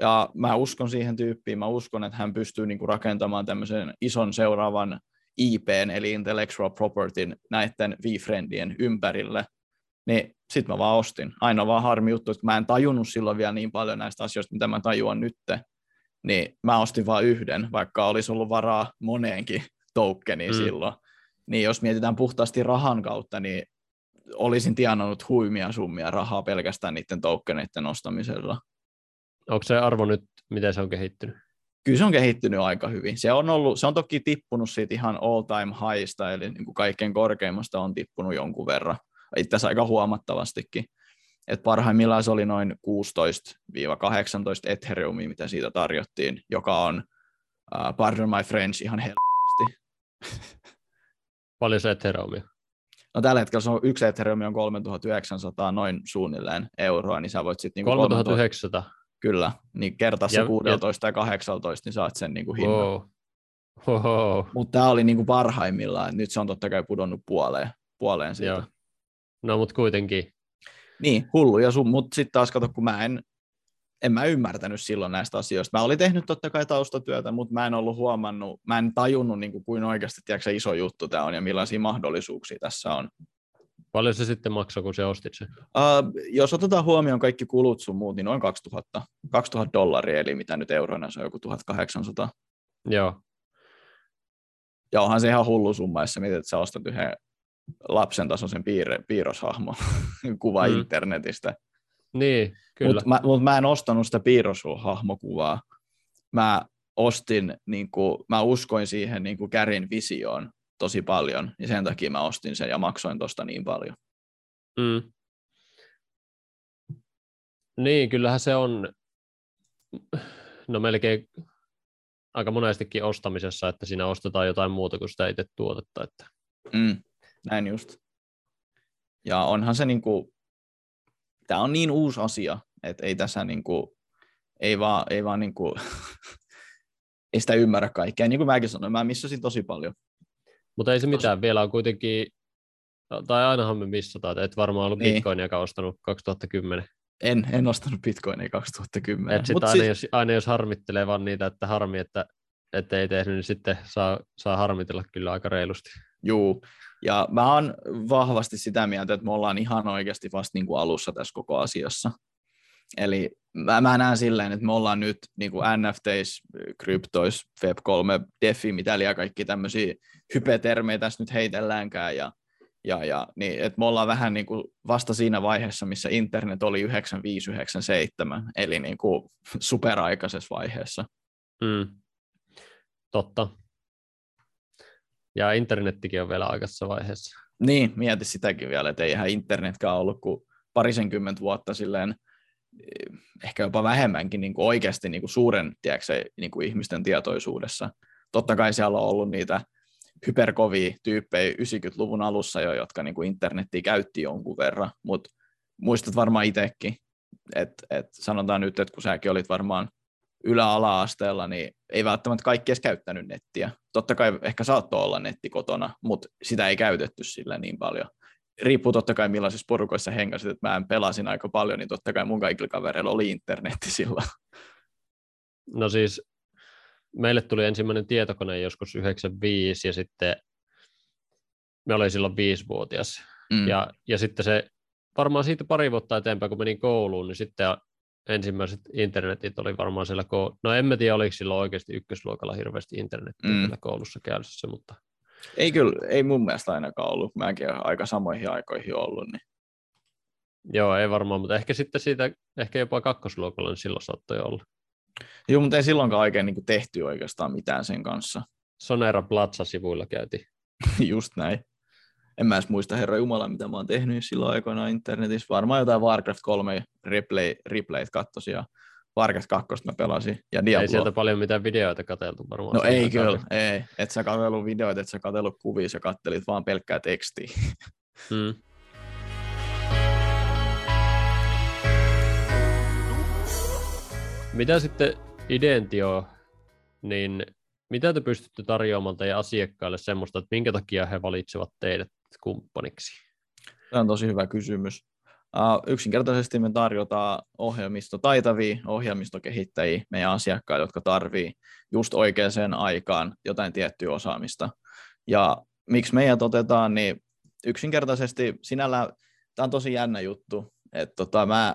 Ja mä uskon siihen tyyppiin, mä uskon, että hän pystyy niin kuin rakentamaan tämmöisen ison seuraavan IPn, eli Intellectual Propertyn, näiden V-friendien ympärille. Niin sit mä vaan ostin. Ainoa vaan harmi juttu, että mä en tajunnut silloin vielä niin paljon näistä asioista, mitä mä tajuan nytte. Niin mä ostin vain yhden, vaikka olisi ollut varaa moneenkin tokeniin mm. silloin. Niin jos mietitään puhtaasti rahan kautta, niin olisin tienannut huimia summia rahaa pelkästään niiden tokeneiden ostamisella. Onko se arvo nyt, miten se on kehittynyt? Kyllä se on kehittynyt aaika hyvin. Se on, ollut, se on toki tippunut siitä ihan all time highsta, eli niin kuin kaikkein korkeimmasta on tippunut jonkun verran. Itse asiassa aika huomattavastikin. Et parhaimmillaan se oli noin 16-18 Ethereumia, mitä siitä tarjottiin, joka on, uh, pardon my French, ihan helposti. Paljon se Ethereumia? No tällä hetkellä se on, yksi Ethereum on 3900 noin suunnilleen euroa, niin sä voit sitten... Niin 3900? Kyllä, niin kertaa se 16 ja, ja 18, niin saat sen niin kuin hinnan. Wow. Mutta tämä oli niin kuin parhaimmillaan, nyt se on totta kai pudonnut puoleen, puoleen siitä. Joo. No mutta kuitenkin. Niin, hullu ja sun, mutta sitten taas kato, kun mä en, en mä ymmärtänyt silloin näistä asioista. Mä olin tehnyt totta kai taustatyötä, mutta mä en ollut huomannut, mä en tajunnut niin kuin, kuin oikeasti tiedätkö, iso juttu tämä on ja millaisia mahdollisuuksia tässä on. Paljon se sitten maksoi, kun se ostit sen? Uh, jos otetaan huomioon kaikki kulut sun muut, niin noin 2000, 2000 dollaria, eli mitä nyt euroina se on joku 1800. Joo. Ja onhan se ihan hullu summa, jos sä mietit, että sä ostat yhden lapsen tasoisen piirre, piirroshahmo kuva mm. internetistä. Niin, kyllä. Mutta mä, mut mä en ostanut sitä piirroshahmokuvaa. Mä ostin, niin kuin, mä uskoin siihen niin kuin Kärin visioon, tosi paljon, ja sen takia mä ostin sen ja maksoin tosta niin paljon. Mm. Niin, kyllähän se on, no melkein aika monestikin ostamisessa, että siinä ostetaan jotain muuta kuin sitä itse tuotetta. Että... Mm, näin just. Ja onhan se niin kuin, tämä on niin uusi asia, että ei tässä niin kuin, ei vaan, ei vaan niin kuin, ei sitä ymmärrä kaikkea. Niin kuin mäkin sanoin, mä missasin tosi paljon. Mutta ei se mitään, vielä on kuitenkin, tai ainahan me missataan, että et varmaan ollut niin. Bitcoinia ostanut 2010. En, en ostanut Bitcoinia 2010. Et sit aina, siis... jos, aina jos harmittelee vaan niitä, että harmi, että, että ei tehnyt, niin sitten saa, saa harmitella kyllä aika reilusti. Juu, ja mä oon vahvasti sitä mieltä, että me ollaan ihan oikeasti vasta niin kuin alussa tässä koko asiassa. Eli mä, mä näen silleen, että me ollaan nyt niin kuin NFTs, kryptois, Web3, DeFi, mitä liian kaikki tämmöisiä hypetermejä tässä nyt heitelläänkään, ja, ja, ja niin, että me ollaan vähän niin kuin vasta siinä vaiheessa, missä internet oli 9597, eli niin kuin superaikaisessa vaiheessa. Mm. Totta. Ja internettikin on vielä aikaisessa vaiheessa. Niin, mieti sitäkin vielä, että eihän internetkään ollut kuin parisenkymmentä vuotta silleen ehkä jopa vähemmänkin niin kuin oikeasti niin kuin suuren tiedätkö, niin kuin ihmisten tietoisuudessa. Totta kai siellä on ollut niitä hyperkovia tyyppejä 90-luvun alussa jo, jotka niin kuin internettiä käytti jonkun verran, mutta muistat varmaan itsekin, että et sanotaan nyt, että kun säkin olit varmaan ylä-ala-asteella, niin ei välttämättä kaikki edes käyttänyt nettiä. Totta kai ehkä saattoi olla netti kotona, mutta sitä ei käytetty sillä niin paljon riippuu totta kai millaisissa porukoissa hengasit, että mä en pelasin aika paljon, niin totta kai mun kaikilla kavereilla oli internetti silloin. No siis meille tuli ensimmäinen tietokone joskus 95 ja sitten me olin silloin viisivuotias. Mm. Ja, ja sitten se varmaan siitä pari vuotta eteenpäin, kun menin kouluun, niin sitten ensimmäiset internetit oli varmaan siellä koulussa. No en mä tiedä, oliko silloin oikeasti ykkösluokalla hirveästi internetiä mm. koulussa käynnissä, mutta ei kyllä, ei mun mielestä ainakaan ollut. Mäkin olen aika samoihin aikoihin ollut. Niin. Joo, ei varmaan, mutta ehkä sitten siitä, ehkä jopa kakkosluokalla, niin silloin saattoi olla. Joo, mutta ei silloinkaan oikein niin tehty oikeastaan mitään sen kanssa. Sonera Platsa-sivuilla käytiin. Just näin. En mä edes muista herra Jumala, mitä mä oon tehnyt silloin aikoina internetissä. Varmaan jotain Warcraft 3 replay, replayt kattosi ja Warcraft 2 mä pelasin. Ja Diablo. Ei sieltä paljon mitään videoita katseltu varmaan. No ei kyllä, ei. Et sä katsellut videoita, et sä katsellut kuvia, sä kattelit vaan pelkkää tekstiä. Hmm. Mitä sitten Identio, niin mitä te pystytte tarjoamaan teidän asiakkaille semmoista, että minkä takia he valitsevat teidät kumppaniksi? Tämä on tosi hyvä kysymys. Yksinkertaisesti me tarjotaan ohjelmistotaitavia, ohjelmistokehittäjiä meidän asiakkaille, jotka tarvii just oikeaan aikaan jotain tiettyä osaamista. Ja miksi meidät otetaan, niin yksinkertaisesti sinällä tämä on tosi jännä juttu. että tota, mä,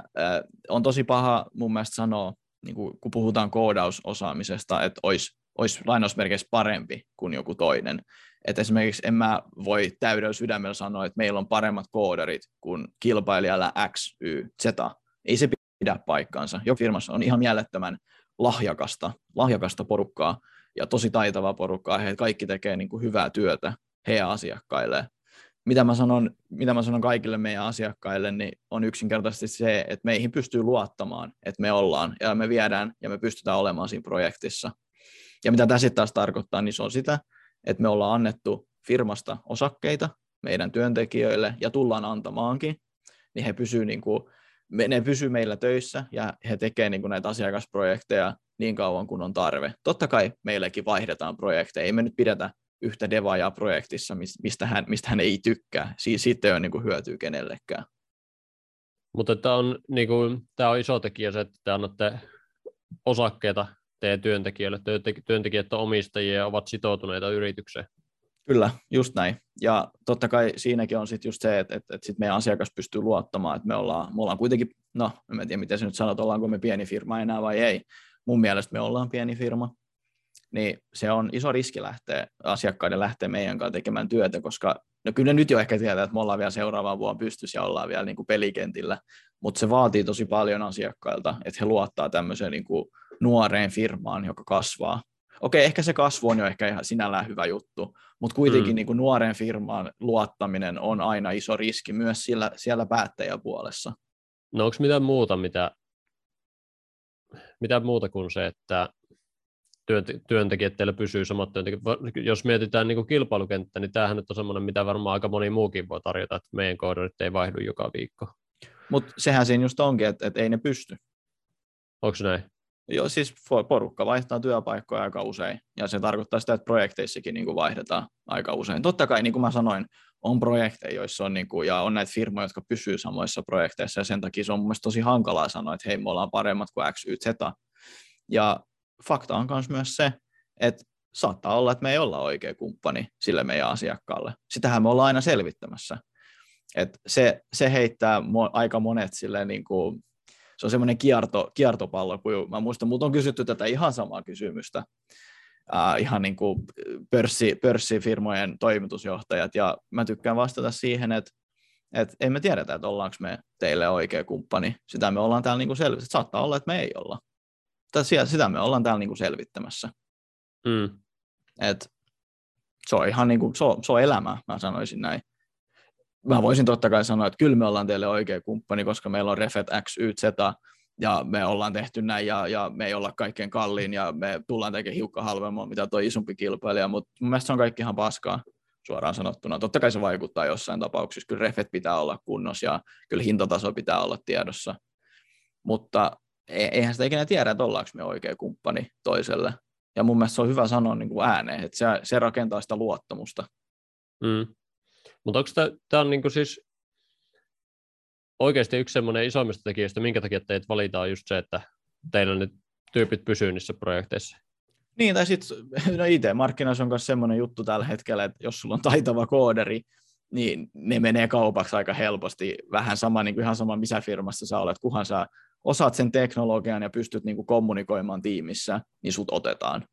on tosi paha mun mielestä sanoa, niin kun puhutaan koodausosaamisesta, että olisi olisi lainausmerkeissä parempi kuin joku toinen. Et esimerkiksi en mä voi täydellä sydämellä sanoa, että meillä on paremmat koodarit kuin kilpailijalla X, Y, Z. Ei se pidä paikkaansa. Joku firmassa on ihan mielettömän lahjakasta, lahjakasta porukkaa ja tosi taitavaa porukkaa. He kaikki tekee niin kuin hyvää työtä heidän asiakkailleen. Mitä mä, sanon, mitä mä sanon kaikille meidän asiakkaille, niin on yksinkertaisesti se, että meihin pystyy luottamaan, että me ollaan ja me viedään ja me pystytään olemaan siinä projektissa – ja mitä tämä sitten taas tarkoittaa, niin se on sitä, että me ollaan annettu firmasta osakkeita meidän työntekijöille ja tullaan antamaankin, niin he pysyy niin kuin, ne pysyy meillä töissä ja he tekevät niin näitä asiakasprojekteja niin kauan kuin on tarve. Totta kai meillekin vaihdetaan projekteja, ei me nyt pidetä yhtä devaajaa projektissa, mistä hän, mistä hän ei tykkää. Sitten ei ole niin kuin hyötyä kenellekään. Mutta tämä on, niin kuin, tämä on iso tekijä se, että te annatte osakkeita teidän työntekijöille. Työntekijät on omistajia ja ovat sitoutuneita yritykseen. Kyllä, just näin. Ja totta kai siinäkin on sitten just se, että, että, että sit meidän asiakas pystyy luottamaan, että me ollaan, me ollaan kuitenkin, no en tiedä miten se nyt sanot, ollaanko me pieni firma enää vai ei. Mun mielestä me ollaan pieni firma, niin se on iso riski lähteä, asiakkaiden lähteä meidän kanssa tekemään työtä, koska no kyllä ne nyt jo ehkä tietää, että me ollaan vielä seuraavaan vuonna pystyssä ja ollaan vielä niin kuin pelikentillä, mutta se vaatii tosi paljon asiakkailta, että he luottaa tämmöiseen niin kuin nuoreen firmaan, joka kasvaa. Okei, ehkä se kasvu on jo ehkä ihan sinällään hyvä juttu, mutta kuitenkin mm. niin kuin nuoren firmaan luottaminen on aina iso riski myös siellä, siellä päättäjäpuolessa. No onko mitään muuta, mitä, mitä muuta kuin se, että työntekijät teillä pysyy samat työntekijät. Jos mietitään niin kilpailukenttä, niin tämähän nyt on semmoinen, mitä varmaan aika moni muukin voi tarjota, että meidän koodarit ei vaihdu joka viikko. Mutta sehän siinä just onkin, että, että ei ne pysty. Onko näin? Joo, siis porukka vaihtaa työpaikkoja aika usein, ja se tarkoittaa sitä, että projekteissakin niin kuin vaihdetaan aika usein. Totta kai, niin kuin mä sanoin, on projekteja, joissa on, niin kuin, ja on näitä firmoja, jotka pysyy samoissa projekteissa, ja sen takia se on mun mielestä tosi hankalaa sanoa, että hei, me ollaan paremmat kuin X, Y, Z. Ja fakta on myös se, että saattaa olla, että me ei olla oikea kumppani sille meidän asiakkaalle. Sitähän me ollaan aina selvittämässä. Et se, se heittää mo- aika monet silleen niin kuin, se on semmoinen kierto, kiertopallo, kun mä muistan, mutta on kysytty tätä ihan samaa kysymystä, uh, ihan niin kuin pörssi, pörssifirmojen toimitusjohtajat, ja mä tykkään vastata siihen, että et emme tiedetä, että ollaanko me teille oikea kumppani. Sitä me ollaan täällä niin selvittämässä. Saattaa olla, että me ei olla. Sitä me ollaan täällä niin kuin selvittämässä. Mm. Et se on ihan niin kuin, se on, se on elämää, mä sanoisin näin mä voisin totta kai sanoa, että kyllä me ollaan teille oikea kumppani, koska meillä on Refet X, Y, Z, ja me ollaan tehty näin, ja, ja me ei olla kaikkein kalliin, ja me tullaan tekemään hiukka halvemmin, mitä tuo isompi kilpailija, mutta mun mielestä se on kaikki ihan paskaa suoraan sanottuna. Totta kai se vaikuttaa jossain tapauksessa, kyllä refet pitää olla kunnossa, ja kyllä hintataso pitää olla tiedossa, mutta e-, eihän sitä ikinä tiedä, että ollaanko me oikea kumppani toiselle. Ja mun mielestä se on hyvä sanoa niin kuin ääneen, että se, se rakentaa sitä luottamusta. Mm. Mutta onko tämä on niinku siis oikeasti yksi semmoinen isoimmista tekijöistä, minkä takia teitä valitaan just se, että teillä ne tyypit pysyy niissä projekteissa? Niin, tai sitten no IT-markkinoissa on myös semmoinen juttu tällä hetkellä, että jos sulla on taitava kooderi, niin ne menee kaupaksi aika helposti. Vähän sama, niin kuin ihan sama missä firmassa sä olet, kunhan sä osaat sen teknologian ja pystyt niin kuin kommunikoimaan tiimissä, niin sut otetaan.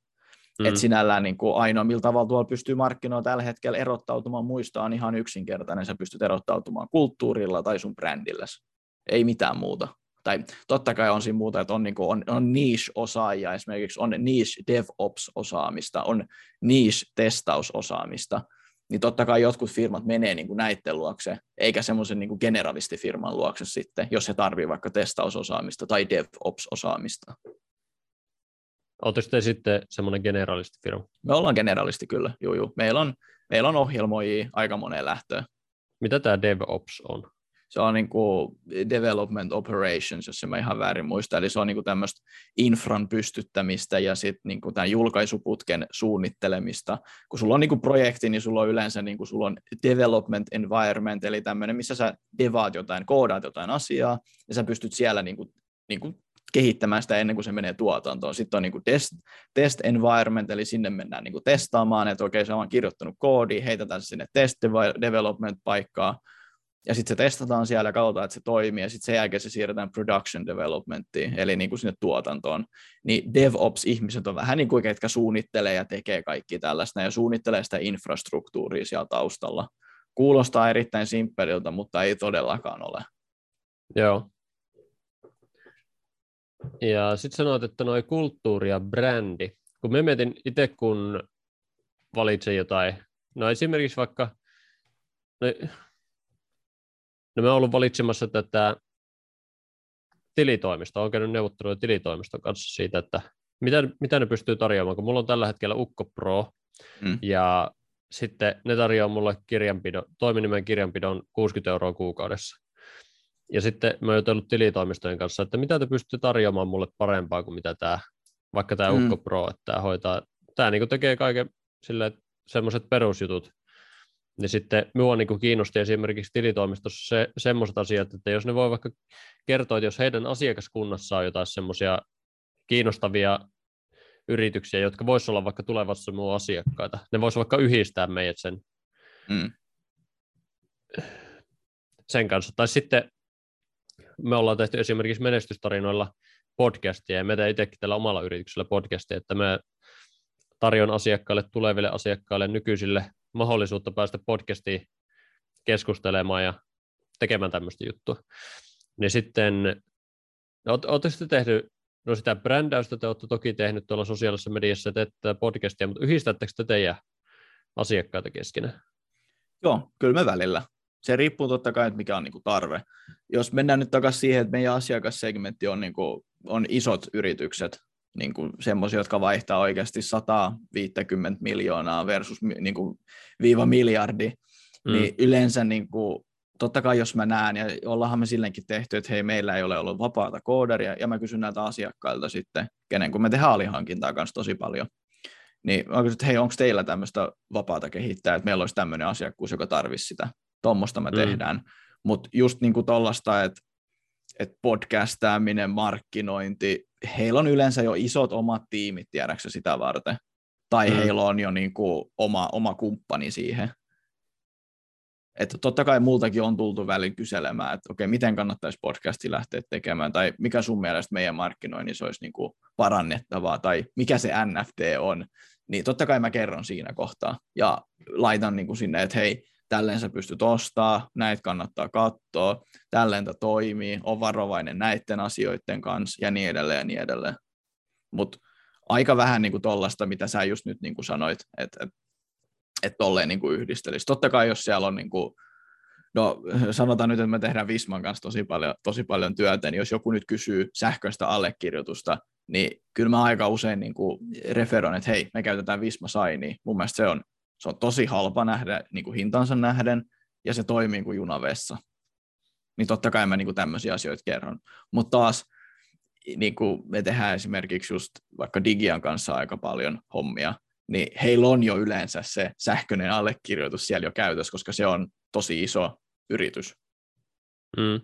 Mm. Että sinällään niin kuin ainoa, millä tavalla tuolla pystyy markkinoilla tällä hetkellä erottautumaan muista on ihan yksinkertainen. Sä pystyt erottautumaan kulttuurilla tai sun brändillä. Ei mitään muuta. Tai totta kai on siinä muuta, että on, niin kuin, on, on niche-osaajia, esimerkiksi on niche DevOps-osaamista, on niche-testausosaamista, niin totta kai jotkut firmat menee niin kuin näiden luokse, eikä semmoisen niin generalistifirman luokse sitten, jos he tarvii vaikka testausosaamista tai DevOps-osaamista. Oletteko te sitten semmoinen generalistifirma? Me ollaan generalisti kyllä, juu, juu. Meillä on, meillä on ohjelmoijia aika moneen lähtöön. Mitä tämä DevOps on? se on niin kuin development operations, jos mä ihan väärin muista, eli se on niin kuin tämmöistä infran pystyttämistä ja sitten niin kuin tämän julkaisuputken suunnittelemista. Kun sulla on niin kuin projekti, niin sulla on yleensä niin kuin sulla on development environment, eli tämmöinen, missä sä devaat jotain, koodaat jotain asiaa, ja sä pystyt siellä niin kuin, niin kuin kehittämään sitä ennen kuin se menee tuotantoon. Sitten on niin kuin test, test environment, eli sinne mennään niin kuin testaamaan, että okei, se on kirjoittanut koodi, heitetään se sinne test development paikkaa, ja sitten se testataan siellä, katsotaan, että se toimii, ja sitten sen jälkeen se siirretään production developmenttiin, eli niin kuin sinne tuotantoon. Niin DevOps-ihmiset on vähän niin kuin, ketkä suunnittelee ja tekee kaikki tällaista, ja suunnittelee sitä infrastruktuuria siellä taustalla. Kuulostaa erittäin simppeliltä, mutta ei todellakaan ole. Joo. Ja sitten sanoit, että noi kulttuuri ja brändi. Kun me mietin itse, kun valitsen jotain, no esimerkiksi vaikka, no No me olen ollut valitsemassa tätä tilitoimista, olen käynyt neuvotteluja tilitoimiston kanssa siitä, että mitä, mitä ne pystyy tarjoamaan, kun mulla on tällä hetkellä Ukko Pro, mm. ja sitten ne tarjoaa mulle kirjanpidon, toiminimen kirjanpidon 60 euroa kuukaudessa. Ja sitten mä oon jutellut tilitoimistojen kanssa, että mitä te pystytte tarjoamaan mulle parempaa kuin mitä tämä, vaikka tämä mm. Ukko Pro, että tämä hoitaa, tämä niin tekee kaiken sille semmoiset perusjutut, niin sitten minua niin kiinnosti esimerkiksi tilitoimistossa se, semmoiset asiat, että jos ne voi vaikka kertoa, että jos heidän asiakaskunnassa on jotain semmoisia kiinnostavia yrityksiä, jotka voisivat olla vaikka tulevassa minun asiakkaita, ne voisivat vaikka yhdistää meidät sen, mm. sen kanssa. Tai sitten me ollaan tehty esimerkiksi menestystarinoilla podcastia, ja me teemme itsekin tällä omalla yrityksellä podcastia, että me tarjon asiakkaille, tuleville asiakkaille, nykyisille mahdollisuutta päästä podcastiin keskustelemaan ja tekemään tämmöistä juttua. Niin sitten, oletteko te tehnyt, no sitä brändäystä te olette toki tehnyt tuolla sosiaalisessa mediassa, teette podcastia, mutta yhdistättekö te teidän asiakkaita keskenään? Joo, kyllä me välillä. Se riippuu totta kai, että mikä on niinku tarve. Jos mennään nyt takaisin siihen, että meidän asiakassegmentti on, niinku, on isot yritykset, niin kuin semmoisia, jotka vaihtaa oikeasti 150 miljoonaa versus niin kuin viiva miljardi, mm. niin yleensä niin kuin, totta kai jos mä näen, ja ollaanhan me silleenkin tehty, että hei, meillä ei ole ollut vapaata koodaria, ja mä kysyn näiltä asiakkailta sitten, kenen kun me tehdään alihankintaa kanssa tosi paljon, niin mä kysyn, että hei, onko teillä tämmöistä vapaata kehittää, että meillä olisi tämmöinen asiakkuus, joka tarvisi sitä, tuommoista me mm. tehdään, mutta just niin kuin tollasta, että että podcastaaminen, markkinointi, heillä on yleensä jo isot omat tiimit, tiedäksä sitä varten. Tai mm. heillä on jo niin kuin oma, oma kumppani siihen. Että totta kai multakin on tultu välin kyselemään, että okei, miten kannattaisi podcasti lähteä tekemään, tai mikä sun mielestä meidän markkinoinnissa olisi niin kuin parannettavaa, tai mikä se NFT on, niin totta kai mä kerron siinä kohtaa, ja laitan niin kuin sinne, että hei, tälleen sä pystyt ostaa, näitä kannattaa katsoa, tälleen tämä toimii, on varovainen näiden asioiden kanssa ja niin edelleen ja niin edelleen. Mutta aika vähän niin tuollaista, mitä sä just nyt niin kuin sanoit, että et, et tolleen niin kuin yhdistelisi. Totta kai jos siellä on niin kuin, no sanotaan nyt, että me tehdään Visman kanssa tosi paljon, tosi paljon työtä, niin jos joku nyt kysyy sähköistä allekirjoitusta, niin kyllä mä aika usein niin kuin referoin, että hei, me käytetään Visma Signia. Mun mielestä se on se on tosi halpa nähdä niin kuin hintansa nähden, ja se toimii kuin junavessa. Niin totta kai mä niin kuin tämmöisiä asioita kerron. Mutta taas niin kuin me tehdään esimerkiksi just vaikka Digian kanssa aika paljon hommia, niin heillä on jo yleensä se sähköinen allekirjoitus siellä jo käytössä, koska se on tosi iso yritys. Mm.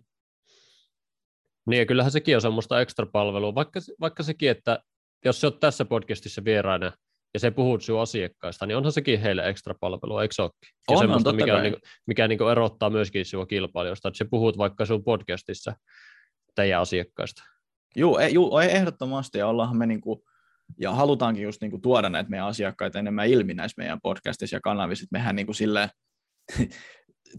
Niin ja kyllähän sekin on semmoista ekstra palvelua, vaikka, vaikka sekin, että jos sä oot tässä podcastissa vieraana ja se puhut sinun asiakkaista, niin onhan sekin heille ekstra palvelu, eikö se olekin? Ja on, semmoista, on, mikä, on, niin, mikä niin erottaa myöskin sinua kilpailijoista, että se puhut vaikka sinun podcastissa teidän asiakkaista. Joo, e, juu, ehdottomasti, ja ollaanhan me niin kuin, ja halutaankin just niin kuin tuoda näitä meidän asiakkaita enemmän ilmi näissä meidän podcastissa ja kanavissa, että mehän niin kuin sille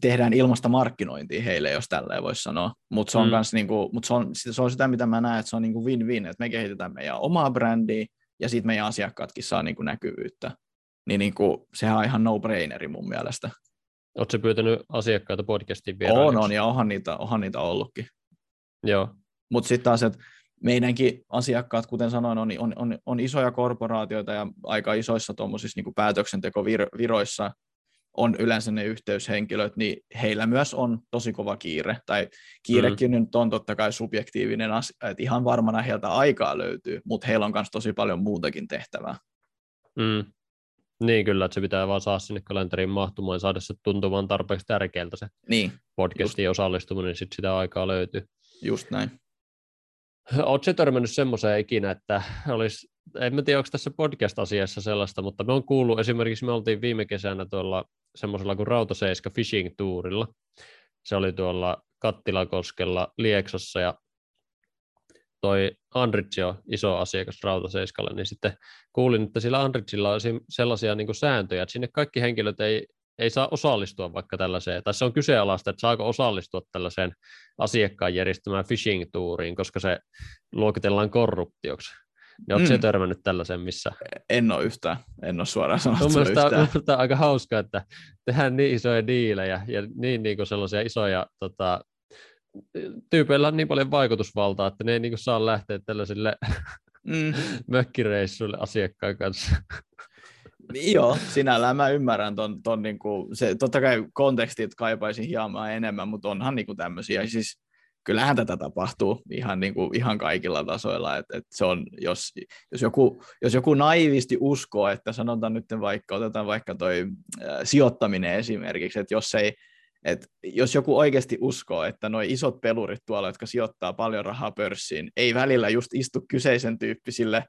tehdään ilmasta markkinointia heille, jos tälleen voisi sanoa. Mutta se on, mm. Kans niinku, mut se, on, se on sitä, mitä mä näen, että se on niinku win-win, että me kehitetään meidän omaa brändiä, ja sitten meidän asiakkaatkin saa niin kuin näkyvyyttä. niin, niin kuin, sehän on ihan no-braineri mun mielestä. Oletko pyytänyt asiakkaita podcastiin vielä? On, on, ja onhan niitä, onhan niitä ollutkin. Joo. Mutta sitten taas, että meidänkin asiakkaat, kuten sanoin, on, on, on, on isoja korporaatioita ja aika isoissa tuommoisissa niin päätöksentekoviroissa on yleensä ne yhteyshenkilöt, niin heillä myös on tosi kova kiire. Tai kiirekin mm. nyt on totta kai subjektiivinen asia, että ihan varmana heiltä aikaa löytyy, mutta heillä on myös tosi paljon muutakin tehtävää. Mm. Niin kyllä, että se pitää vaan saada sinne kalenteriin mahtumaan ja saada se tuntumaan tarpeeksi tärkeältä se niin, podcastiin just. osallistuminen, niin sitten sitä aikaa löytyy. Just näin. Oletko törmännyt semmoiseen ikinä, että olisi, en mä tiedä onko tässä podcast-asiassa sellaista, mutta me on kuullut, esimerkiksi me oltiin viime kesänä tuolla semmoisella kuin Rautaseiska Fishing Tourilla. Se oli tuolla Kattilakoskella Lieksassa ja toi Andritsi on iso asiakas Rautaseiskalle, niin sitten kuulin, että sillä Andritsilla on sellaisia niin kuin sääntöjä, että sinne kaikki henkilöt ei, ei saa osallistua vaikka tällaiseen, tai se on kyseenalaista, että saako osallistua tällaiseen asiakkaan järjestämään phishing-tuuriin, koska se luokitellaan korruptioksi. Ja oletko mm. törmännyt tällaisen missä? En ole yhtään, en ole suoraan sanottu yhtään. Mielestäni on aika hauskaa, että tehdään niin isoja diilejä ja niin, niin kuin sellaisia isoja tota, tyypeillä on niin paljon vaikutusvaltaa, että ne ei niin kuin saa lähteä tällaisille mm. mökkireissuille asiakkaan kanssa. Joo, sinällään mä ymmärrän ton, ton niin kuin, se, totta kai kontekstit kaipaisin hieman enemmän, mutta onhan niin kuin tämmöisiä, siis kyllähän tätä tapahtuu ihan, niin kuin, ihan kaikilla tasoilla, että, että se on, jos, jos, joku, jos joku naivisti uskoo, että sanotaan nyt vaikka, otetaan vaikka toi äh, sijoittaminen esimerkiksi, että jos ei, et jos joku oikeasti uskoo, että nuo isot pelurit tuolla, jotka sijoittaa paljon rahaa pörssiin, ei välillä just istu kyseisen tyyppisille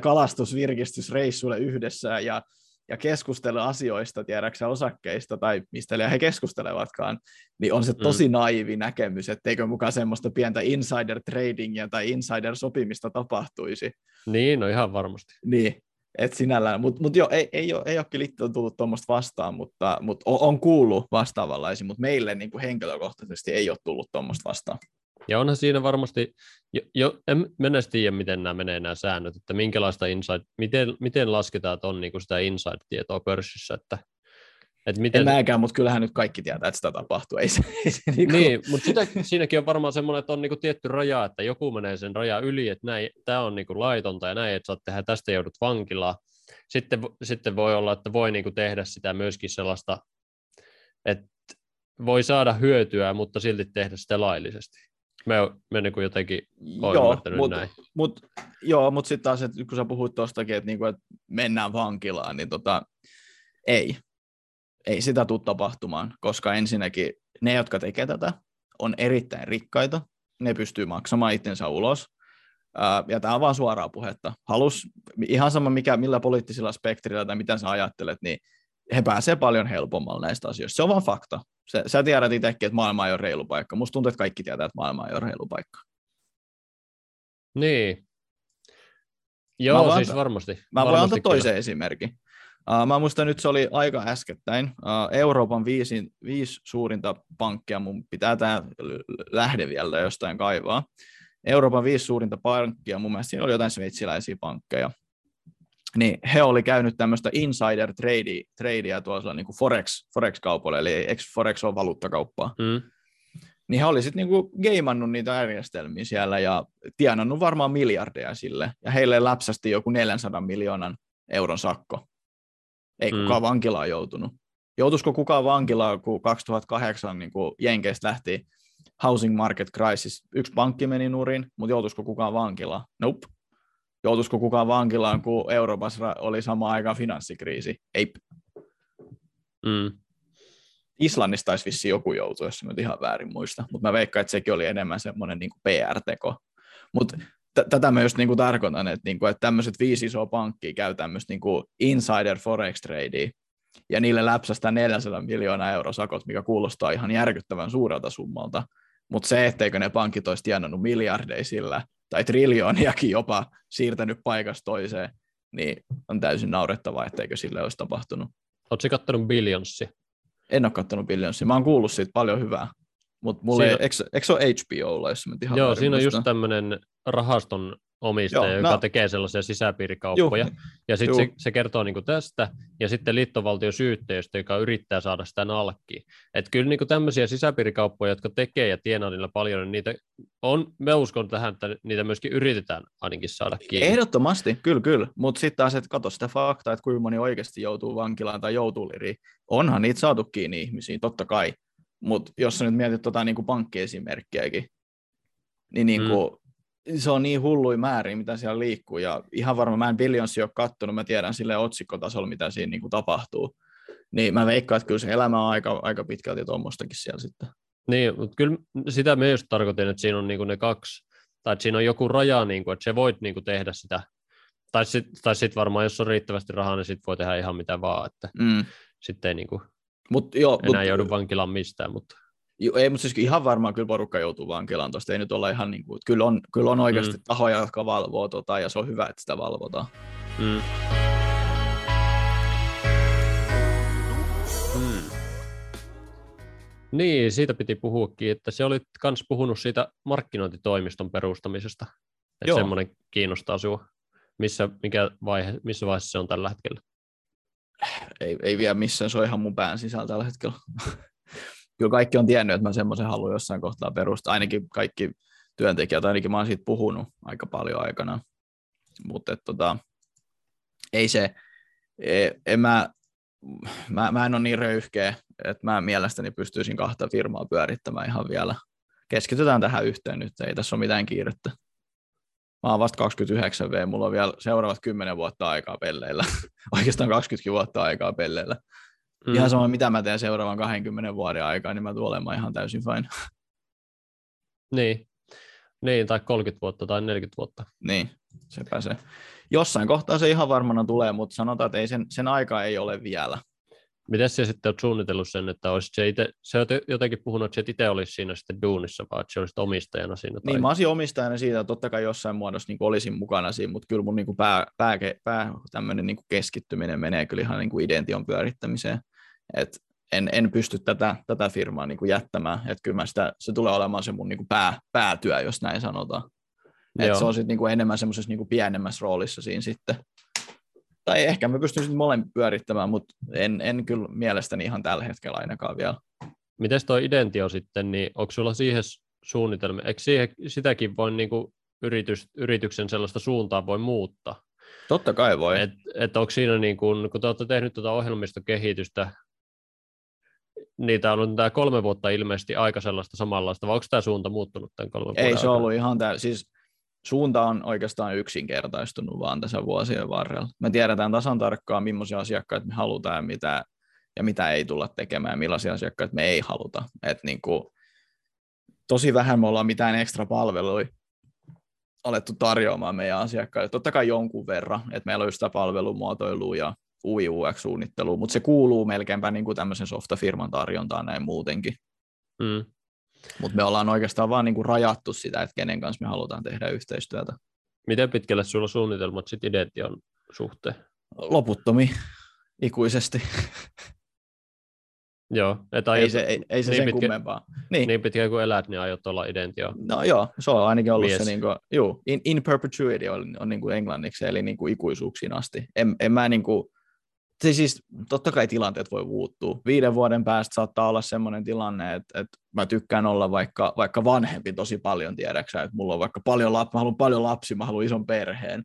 kalastusvirkistysreissuille yhdessä ja, ja keskustele asioista, tiedäksä osakkeista tai mistä he keskustelevatkaan, niin on se mm. tosi naivi näkemys, etteikö mukaan semmoista pientä insider tradingia tai insider sopimista tapahtuisi. Niin, no ihan varmasti. Niin, et sinällään, mutta mut joo, ei, ei, ole, ei ole kyllä tullut tuommoista vastaan, mutta, mutta on, on kuullut vastaavanlaisia, mutta meille niin kuin henkilökohtaisesti ei ole tullut tuommoista vastaan. Ja onhan siinä varmasti, jo, jo, en mennä tiedä, miten nämä menee nämä säännöt, että minkälaista inside, miten, miten lasketaan, että on niin kuin sitä inside-tietoa pörssissä, että et miten... En mäkään, mutta kyllähän nyt kaikki tietää, että sitä tapahtuu. Ei se, ei se niinku... Niin, mutta sitä, siinäkin on varmaan semmoinen, että on niinku tietty raja, että joku menee sen raja yli, että tämä on niinku laitonta ja näin, että saat tehdä, tästä joudut vankilaan. Sitten, sitten voi olla, että voi niinku tehdä sitä myöskin sellaista, että voi saada hyötyä, mutta silti tehdä sitä laillisesti. Me, me niin kuin jotenkin joo, mut, näin. Mut, joo, mutta sitten taas, että kun sä puhuit tuostakin, että, niinku, että mennään vankilaan, niin tota, ei ei sitä tule tapahtumaan, koska ensinnäkin ne, jotka tekee tätä, on erittäin rikkaita, ne pystyy maksamaan itsensä ulos, ja tämä on vaan suoraa puhetta. Halus, ihan sama mikä, millä poliittisilla spektrillä tai mitä sä ajattelet, niin he pääsee paljon helpommalla näistä asioista. Se on vaan fakta. Sä, sä tiedät itsekin, että maailma ei ole reilu paikka. Musta tuntuu, että kaikki tietää, että maailma ei ole reilu paikka. Niin. Joo, mä siis varmasti. Mä voin antaa toisen esimerkin. Uh, mä muistan nyt se oli aika äskettäin. Uh, Euroopan viisi, viisi suurinta pankkia, mun pitää tämä lähde vielä jostain kaivaa. Euroopan viisi suurinta pankkia, mun mielestä siinä oli jotain sveitsiläisiä pankkeja. Niin he oli käynyt tämmöistä insider tradea, tradea tuolla niin kuin forex, forex-kaupoilla, eli eikö forex on valuuttakauppaa. Mm. Niin he oli sitten niinku geimannut niitä järjestelmiä siellä ja tienannut varmaan miljardeja sille. Ja heille läpsästi joku 400 miljoonan euron sakko ei mm. kukaan vankilaan joutunut. Joutuisiko kukaan vankilaan, kun 2008 niin kun Jenkeistä lähti housing market crisis. Yksi pankki meni nurin, mutta joutuisiko kukaan vankilaan? Nope. Joutuisiko kukaan vankilaan, kun Euroopassa oli sama aikaan finanssikriisi? Ei. Mm. Islannista taisi vissiin joku joutua, jos nyt ihan väärin muista, mutta mä veikkaan, että sekin oli enemmän semmoinen niin PR-teko. Mutta tätä mä just niin kuin tarkoitan, että, niin kuin, että tämmöiset viisi isoa pankkia käy tämmöistä niin kuin insider forex tradea, ja niille läpsästään 400 miljoonaa euro sakot, mikä kuulostaa ihan järkyttävän suurelta summalta. Mutta se, etteikö ne pankit olisi tienannut miljardeja sillä, tai triljooniakin jopa siirtänyt paikasta toiseen, niin on täysin naurettavaa, etteikö sille olisi tapahtunut. Oletko katsonut Billionssi? En ole katsonut Billionssi. Mä oon kuullut siitä paljon hyvää. Mutta mulla siinä... ei, eikö, eikö se ole HBO, jos mä Joo, siinä on just tämmöinen rahaston omistaja, Joo, joka no- tekee sellaisia sisäpiirikauppoja. Juh, ja sitten se, se kertoo niinku tästä, ja sitten liittovaltion syyttäjästä, joka yrittää saada sitä nalkkiin. Että kyllä niinku tämmöisiä sisäpiirikauppoja, jotka tekee ja tienaa niillä paljon, niin niitä on, mä uskon tähän, että niitä myöskin yritetään ainakin saada kiinni. Ehdottomasti, kyllä, kyllä. Mutta sitten taas, että katso sitä faktaa, että kuinka moni oikeasti joutuu vankilaan tai joutuu liriin. Onhan niitä saatu kiinni ihmisiä, totta kai. Mutta jos sä nyt mietit tota niinku pankkiesimerkkiäkin, niin niinku, mm. Se on niin hullui määrin, mitä siellä liikkuu. Ja ihan varma, mä en Billionsia ole kattonut, mä tiedän sille otsikkotasolla, mitä siinä niinku tapahtuu. Niin mä veikkaan, että kyllä se elämä on aika, aika pitkälti tuommoistakin siellä sitten. Niin, mutta kyllä sitä me just tarkoitin, että siinä on niinku ne kaksi, tai että siinä on joku raja, niinku, että se voit niinku tehdä sitä. Tai sitten tai sit varmaan, jos on riittävästi rahaa, niin sit voi tehdä ihan mitä vaan, että Mm. sitten ei niinku Mut, joo, enää mut, joudu vankilaan mistään. Mutta. Ei, mutta siis ihan varmaan kyllä porukka joutuu vankilaan tuosta. Ei nyt olla ihan niin kuin, kyllä on, kyllä on oikeasti Mm. tahoja, jotka valvoo tota, ja se on hyvä, että sitä valvotaan. Mm. Mm. Niin, siitä piti puhuakin, että se olit kans puhunut siitä markkinointitoimiston perustamisesta. Että Joo. semmoinen kiinnostaa sinua. Missä, mikä vaihe, missä vaiheessa se on tällä hetkellä? Ei, ei vielä missään, se on ihan mun pään sisällä tällä hetkellä. Kyllä kaikki on tiennyt, että mä semmoisen haluan jossain kohtaa perustaa. Ainakin kaikki työntekijät, ainakin mä oon siitä puhunut aika paljon aikana. Mutta tota, ei se, e- en mä, mä, mä en ole niin röyhkeä, että mä mielestäni pystyisin kahta firmaa pyörittämään ihan vielä. Keskitytään tähän yhteen nyt, ei tässä ole mitään kiirettä. Mä oon vasta 29 V, mulla on vielä seuraavat 10 vuotta aikaa pelleillä. Oikeastaan 20 vuotta aikaa pelleillä. Mm. Ihan sama, mitä mä teen seuraavan 20 vuoden aikaa, niin mä tulen olemaan ihan täysin fine. Niin. niin, tai 30 vuotta tai 40 vuotta. niin, sepä se. Jossain kohtaa se ihan varmana tulee, mutta sanotaan, että ei sen, sen aika ei ole vielä. Miten sä sitten olet suunnitellut sen, että olisit se itse, sä oot jotenkin puhunut, että sä itse olisi siinä sitten duunissa, vaan että sä olisit omistajana siinä? Tai... Niin, mä olisin omistajana siitä, että totta kai jossain muodossa niin olisin mukana siinä, mutta kyllä mun niin pää, pää, pää tämmöinen niin keskittyminen menee kyllä ihan niin idention pyörittämiseen. Et en, en pysty tätä, tätä firmaa niin jättämään, että kyllä sitä, se tulee olemaan se mun niin pää, päätyö, jos näin sanotaan. Et Joo. se on sitten niin enemmän semmoisessa niin pienemmässä roolissa siinä sitten. Tai ehkä mä pystyn sitten molemmin pyörittämään, mutta en, en kyllä mielestäni ihan tällä hetkellä ainakaan vielä. Miten tuo Identio sitten, niin onko sulla siihen suunnitelma, eikö siihen, sitäkin voi niin kuin yritys, yrityksen sellaista suuntaa voi muuttaa? Totta kai voi. Et, et onko siinä, niin kuin, kun te olette tehnyt tuota ohjelmistokehitystä, niitä on ollut tämä kolme vuotta ilmeisesti aika sellaista samanlaista, vai onko tämä suunta muuttunut tämän kolmen vuoden Ei se aikana? ollut ihan tämä, siis suunta on oikeastaan yksinkertaistunut vaan tässä vuosien varrella. Me tiedetään tasan tarkkaan, millaisia asiakkaita me halutaan ja mitä, ja mitä ei tulla tekemään ja millaisia asiakkaita me ei haluta. Et niin kuin, tosi vähän me ollaan mitään ekstra palveluja alettu tarjoamaan meidän asiakkaille. Totta kai jonkun verran, että meillä on just sitä palvelumuotoilua ja UI UX-suunnittelua, mutta se kuuluu melkeinpä niin kuin tämmöisen softafirman tarjontaan näin muutenkin. Mm. Mutta me ollaan oikeastaan vaan niinku rajattu sitä, että kenen kanssa me halutaan tehdä yhteistyötä. Miten pitkälle sulla suunnitelmat sitten Idention suhteen? Loputtomi, ikuisesti. Joo, että ei se, ei, ei se niin sen pitkä- kummempaa. Niin. niin pitkään kuin elät, niin aiot olla Identio. No joo, se on ainakin ollut Mies. se, niinku, juu, in, in perpetuity on, on niinku englanniksi, eli niinku ikuisuuksiin asti. En, en mä niinku, se siis, totta kai tilanteet voi muuttua. Viiden vuoden päästä saattaa olla sellainen tilanne, että, että mä tykkään olla vaikka, vaikka vanhempi tosi paljon, tiedäksä, että mulla on vaikka paljon lapsi, mä haluan paljon lapsia, mä haluan ison perheen.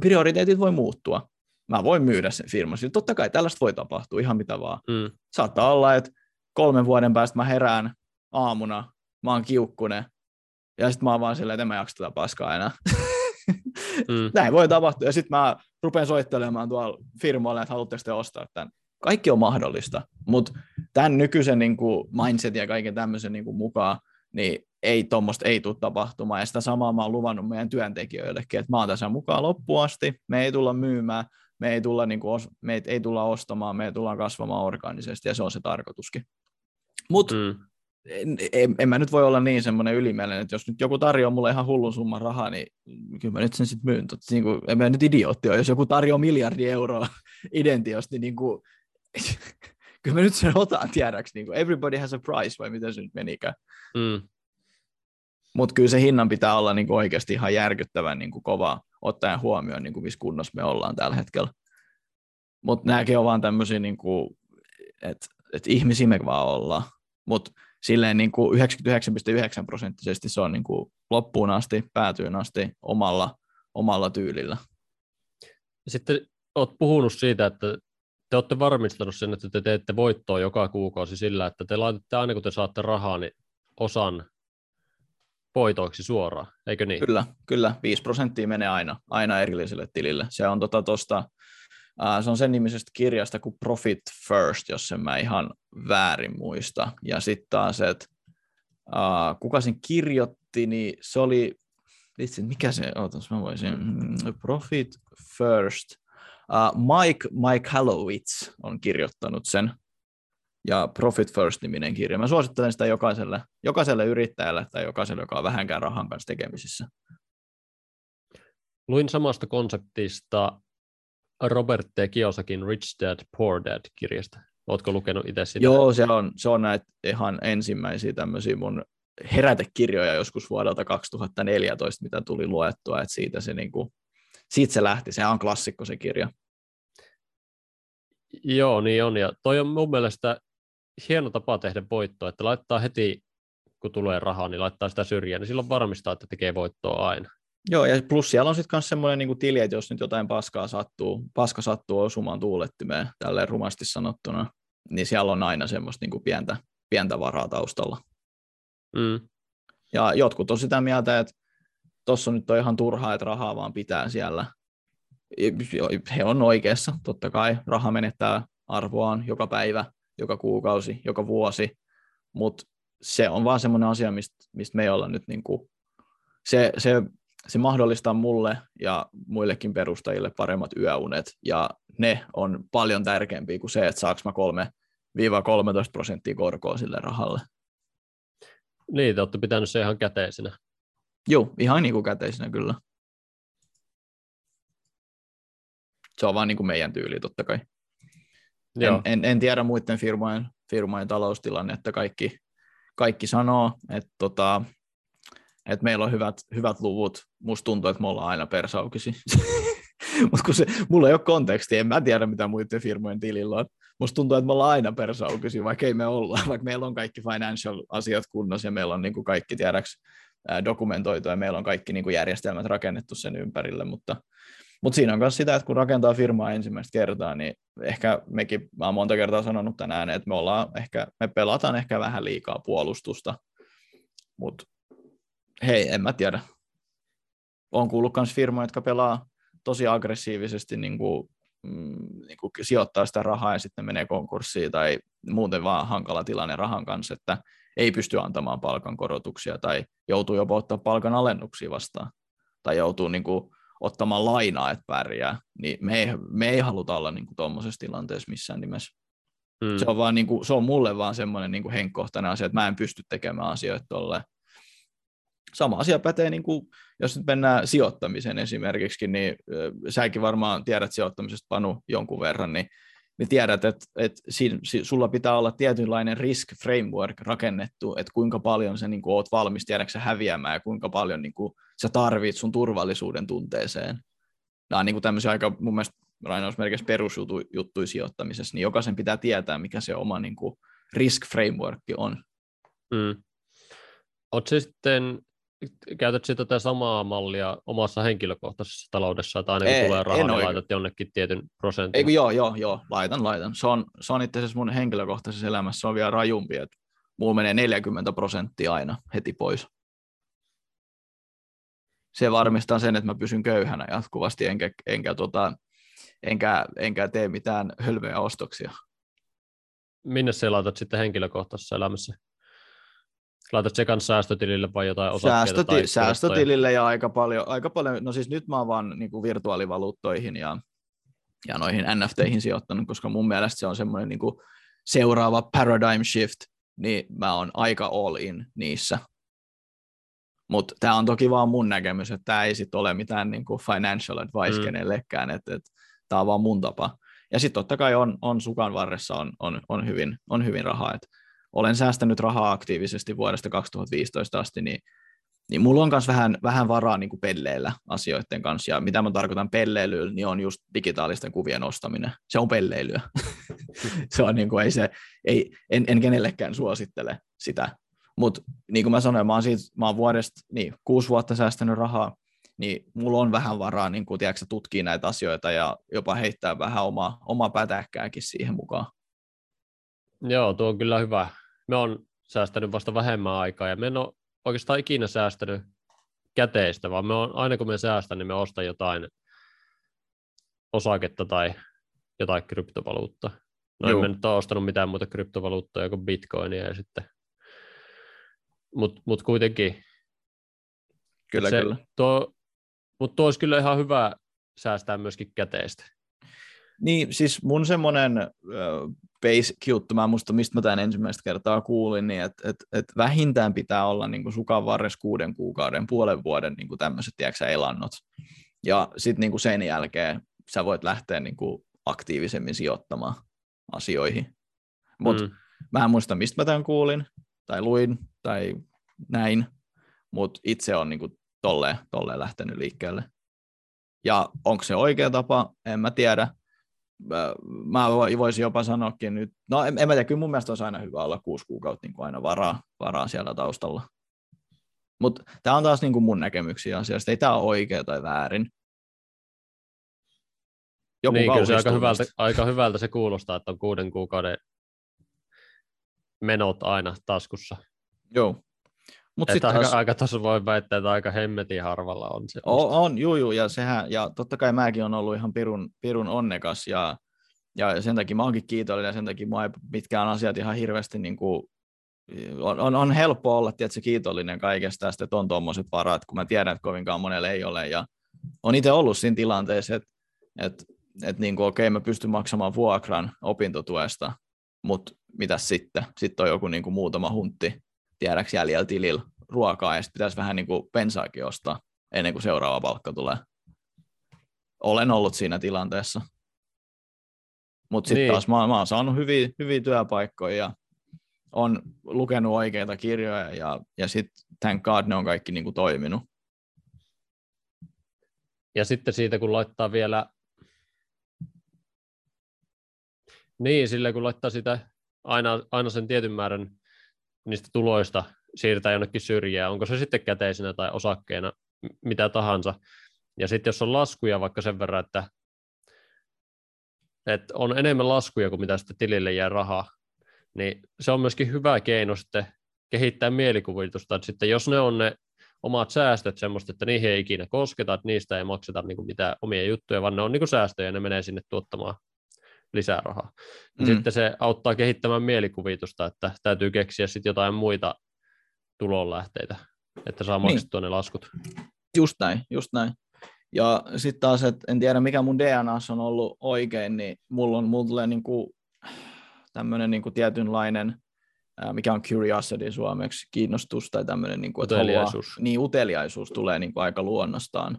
Prioriteetit voi muuttua. Mä voin myydä sen firman. Siis totta kai tällaista voi tapahtua ihan mitä vaan. Mm. Saattaa olla, että kolmen vuoden päästä mä herään aamuna, mä oon kiukkunen, ja sitten mä oon vaan silleen, että en mä jaksa tätä paskaa enää. Mm. Näin voi tapahtua, ja sitten mä rupean soittelemaan tuolla firmoille, että haluatteko te ostaa tämän. Kaikki on mahdollista, mutta tämän nykyisen niin kuin mindsetin ja kaiken tämmöisen niin kuin mukaan, niin ei tuommoista ei tule tapahtumaan, ja sitä samaa mä oon luvannut meidän työntekijöillekin, että mä oon tässä mukaan loppuun asti, me ei tulla myymään, me ei tulla, niin kuin, meitä ei tulla ostamaan, me tullaan kasvamaan organisesti, ja se on se tarkoituskin. Mutta Mm. En, en, en mä nyt voi olla niin semmoinen ylimielinen, että jos nyt joku tarjoaa mulle ihan hullun summan rahaa, niin kyllä mä nyt sen sitten myyn. Tot, niin kuin, en mä nyt idiootti ole. Jos joku tarjoaa miljardi euroa identiosta, niin, niin kuin, kyllä mä nyt sen otan tiedäksi. Niin kuin, everybody has a price, vai miten se nyt menikään. Mm. Mutta kyllä se hinnan pitää olla niin kuin oikeasti ihan järkyttävän niin kuin kova, ottaen huomioon, niin kuin missä kunnossa me ollaan tällä hetkellä. Mutta nämäkin on vaan tämmöisiä, niin että et ihmisiä me vaan ollaan. Mutta silleen niin kuin 99,9 prosenttisesti se on niin kuin loppuun asti, päätyyn asti omalla, omalla tyylillä. Sitten olet puhunut siitä, että te olette varmistanut sen, että te teette voittoa joka kuukausi sillä, että te laitatte aina kun te saatte rahaa, niin osan voitoiksi suoraan, eikö niin? Kyllä, kyllä. 5 prosenttia menee aina, aina erilliselle tilille. Se on, tota, tosta, se on sen nimisestä kirjasta kuin Profit First, jos en mä ihan väärin muista. Ja sitten taas, että uh, kuka sen kirjoitti, niin se oli, itse, mikä se, ootas mä voisin, mm, Profit First, uh, Mike Mike Hallowitz on kirjoittanut sen, ja Profit First-niminen kirja. Mä suosittelen sitä jokaiselle, jokaiselle yrittäjälle tai jokaiselle, joka on vähänkään rahan kanssa tekemisissä. Luin samasta konseptista Robert T. Kiosakin Rich Dad, Poor Dad-kirjasta. Oletko lukenut itse sitä? Joo, se on, se on näitä ihan ensimmäisiä tämmöisiä mun herätekirjoja joskus vuodelta 2014, mitä tuli luettua, että siitä se, niin kuin, siitä se lähti. Se on klassikko se kirja. Joo, niin on. Ja toi on mun mielestä hieno tapa tehdä voittoa, että laittaa heti, kun tulee rahaa, niin laittaa sitä syrjään, niin silloin varmistaa, että tekee voittoa aina. Joo, ja plus siellä on sitten myös semmoinen niin tili, että jos nyt jotain paskaa sattuu, paska sattuu osumaan tuulettimeen, tälleen rumasti sanottuna, niin siellä on aina semmoista niin pientä, pientä varaa taustalla. Mm. Ja jotkut on sitä mieltä, että tuossa nyt on ihan turhaa, että rahaa vaan pitää siellä. He on oikeassa, totta kai raha menettää arvoaan joka päivä, joka kuukausi, joka vuosi, mutta se on vaan semmoinen asia, mistä, mistä me ei olla nyt niin kuin, se, se, se mahdollistaa mulle ja muillekin perustajille paremmat yöunet, ja ne on paljon tärkeämpiä kuin se, että saaks mä 3-13 prosenttia korkoa sille rahalle. Niin, te olette pitänyt se ihan käteisenä. Joo, ihan niin kuin käteisenä kyllä. Se on vaan niin kuin meidän tyyli totta kai. En, en, en, tiedä muiden firmojen, firmojen taloustilannetta. Kaikki, kaikki sanoo, että, tota, että meillä on hyvät, hyvät luvut. Musta tuntuu, että me ollaan aina persaukisi. Mutta kun se, mulla ei ole konteksti, en mä tiedä, mitä muiden firmojen tilillä on. Musta tuntuu, että me ollaan aina persaukisi, vaikka ei me olla, vaikka meillä on kaikki financial-asiat kunnossa ja meillä on niin kuin kaikki tiedäks dokumentoitu ja meillä on kaikki niin kuin järjestelmät rakennettu sen ympärille, mutta mutta siinä on myös sitä, että kun rakentaa firmaa ensimmäistä kertaa, niin ehkä mekin, mä oon monta kertaa sanonut tänään, että me, ollaan ehkä, me pelataan ehkä vähän liikaa puolustusta, mutta hei, en mä tiedä. On kuullut myös firmoja, jotka pelaa tosi aggressiivisesti niin kuin, mm, niin kuin sijoittaa sitä rahaa ja sitten menee konkurssiin tai muuten vaan hankala tilanne rahan kanssa, että ei pysty antamaan palkankorotuksia tai joutuu jopa ottaa palkan alennuksia vastaan tai joutuu niin kuin, ottamaan lainaa, että pärjää, niin me ei, me ei haluta olla niin tuommoisessa tilanteessa missään nimessä. Mm. Se, on vaan, niin kuin, se on mulle vaan semmoinen niin henkkohtainen asia, että mä en pysty tekemään asioita tolleen. Sama asia pätee, niin kuin, jos nyt mennään sijoittamiseen esimerkiksi, niin säkin varmaan tiedät sijoittamisesta Panu jonkun verran, niin niin tiedät, että, että siinä, sulla pitää olla tietynlainen risk framework rakennettu, että kuinka paljon sä niin kuin, oot valmis tiedäksä häviämään ja kuinka paljon niin kuin, sä tarvit sun turvallisuuden tunteeseen. Nämä on niin kuin tämmöisiä aika mun mielestä lainausmerkeissä perusjuttuja sijoittamisessa, niin jokaisen pitää tietää, mikä se oma niin kuin, risk framework on. Mm. Oletko sitten käytätkö tätä samaa mallia omassa henkilökohtaisessa taloudessa, että aina kun ei, tulee rahaa, niin laitat jonnekin tietyn prosentin? Ei, joo, joo, joo, laitan, laitan. Se on, se on itse asiassa mun henkilökohtaisessa elämässä se on vielä rajumpi, että mulla menee 40 prosenttia aina heti pois. Se varmistaa sen, että mä pysyn köyhänä jatkuvasti, enkä, enkä, tota, enkä, enkä tee mitään hölmöjä ostoksia. Minne sä laitat sitten henkilökohtaisessa elämässä? Laitat se kanssa säästötilille vai jotain osakkeita? Säästöti- tai säästötilille ja aika paljon, aika paljon, no siis nyt mä oon vaan niin kuin virtuaalivaluuttoihin ja, ja noihin NFTihin sijoittanut, koska mun mielestä se on semmoinen niin seuraava paradigm shift, niin mä oon aika all in niissä. Mutta tämä on toki vaan mun näkemys, että tämä ei sitten ole mitään niin kuin financial advice mm. kenellekään, että et, tämä on vaan mun tapa. Ja sitten totta kai on, on sukan varressa on, on, on, hyvin, on hyvin rahaa, että olen säästänyt rahaa aktiivisesti vuodesta 2015 asti, niin niin mulla on myös vähän, vähän varaa niin kuin pelleillä asioiden kanssa, ja mitä mä tarkoitan pelleilyllä, niin on just digitaalisten kuvien ostaminen. Se on pelleilyä. se on niin kuin, ei se, ei, en, en kenellekään suosittele sitä. Mutta niin kuin mä sanoin, mä oon, siitä, mä oon vuodesta niin, kuusi vuotta säästänyt rahaa, niin mulla on vähän varaa niin kuin, tiedätkö, tutkia näitä asioita ja jopa heittää vähän omaa, omaa pätäkkääkin siihen mukaan. Joo, tuo on kyllä hyvä. Me on säästänyt vasta vähemmän aikaa ja me en ole oikeastaan ikinä säästänyt käteistä, vaan me on, aina kun me säästän, niin me ostan jotain osaketta tai jotain kryptovaluutta. No Joo. en nyt ole ostanut mitään muuta kryptovaluuttoja kuin bitcoinia ja sitten, mutta mut kuitenkin. Kyllä, se, kyllä. Tuo, mutta tuo olisi kyllä ihan hyvä säästää myöskin käteistä. Niin, siis mun semmoinen basic juttu, mä muista, mistä mä tämän ensimmäistä kertaa kuulin, niin että et, et vähintään pitää olla niin sukan varres kuuden kuukauden, puolen vuoden niin tämmöiset, tiedätkö, elannot. Ja sitten niin sen jälkeen sä voit lähteä niin kuin aktiivisemmin sijoittamaan asioihin. Mutta mm. mä en muista, mistä mä tämän kuulin, tai luin, tai näin, mutta itse on niin kuin tolleen, tolleen lähtenyt liikkeelle. Ja onko se oikea tapa, en mä tiedä, mä voisin jopa sanoakin nyt, no en, en mä tiedä, kyllä mun mielestä olisi aina hyvä olla kuusi kuukautta niin kuin aina varaa, varaa siellä taustalla. Mutta tämä on taas niin kuin mun näkemyksiä asiasta, ei tämä ole oikea tai väärin. Joku niin, kyllä se aika hyvältä, aika hyvältä se kuulostaa, että on kuuden kuukauden menot aina taskussa. Joo. Mut että aika, taas... aika tuossa voi väittää, että aika hemmetin harvalla on se. On, on juu, juu, ja sehän, ja totta kai mäkin on ollut ihan pirun, pirun onnekas, ja, ja sen takia mä oonkin kiitollinen, ja sen takia mä ei mitkään asiat ihan hirveästi niin kuin, on, on, on helppo olla tietysti, kiitollinen kaikesta tästä, että on tuommoiset varat, kun mä tiedän, että kovinkaan monelle ei ole, ja on itse ollut siinä tilanteessa, että, että, että niin kuin, okei, mä pystyn maksamaan vuokran opintotuesta, mutta mitä sitten? Sitten on joku niin kuin muutama huntti, tiedäks jäljellä tilillä ruokaa ja sitten pitäisi vähän niin kuin pensaakin ostaa ennen kuin seuraava palkka tulee. Olen ollut siinä tilanteessa. Mutta sitten niin. taas mä, mä oon saanut hyviä, hyviä työpaikkoja ja on lukenut oikeita kirjoja ja, ja sitten thank god ne on kaikki niin kuin toiminut. Ja sitten siitä kun laittaa vielä, niin sillä kun laittaa sitä aina, aina sen tietyn määrän niistä tuloista siirtää jonnekin syrjään, onko se sitten käteisenä tai osakkeena, mitä tahansa. Ja sitten jos on laskuja vaikka sen verran, että, että on enemmän laskuja kuin mitä sitten tilille jää rahaa, niin se on myöskin hyvä keino sitten kehittää mielikuvitusta, että sitten jos ne on ne omat säästöt semmoista, että niihin ei ikinä kosketa, että niistä ei makseta niin kuin mitään omia juttuja, vaan ne on niin kuin säästöjä ja ne menee sinne tuottamaan lisää rahaa. Mm. Sitten se auttaa kehittämään mielikuvitusta, että täytyy keksiä sitten jotain muita tulonlähteitä, että saa niin. maksettua niin. ne laskut. Just näin, just näin. Ja sitten taas, että en tiedä mikä mun DNA on ollut oikein, niin mulla on mulla tulee niinku tämmöinen niinku tietynlainen, mikä on curiosity suomeksi, kiinnostus tai tämmöinen, niinku, että uteliaisuus. Haluaa, niin uteliaisuus tulee niinku aika luonnostaan.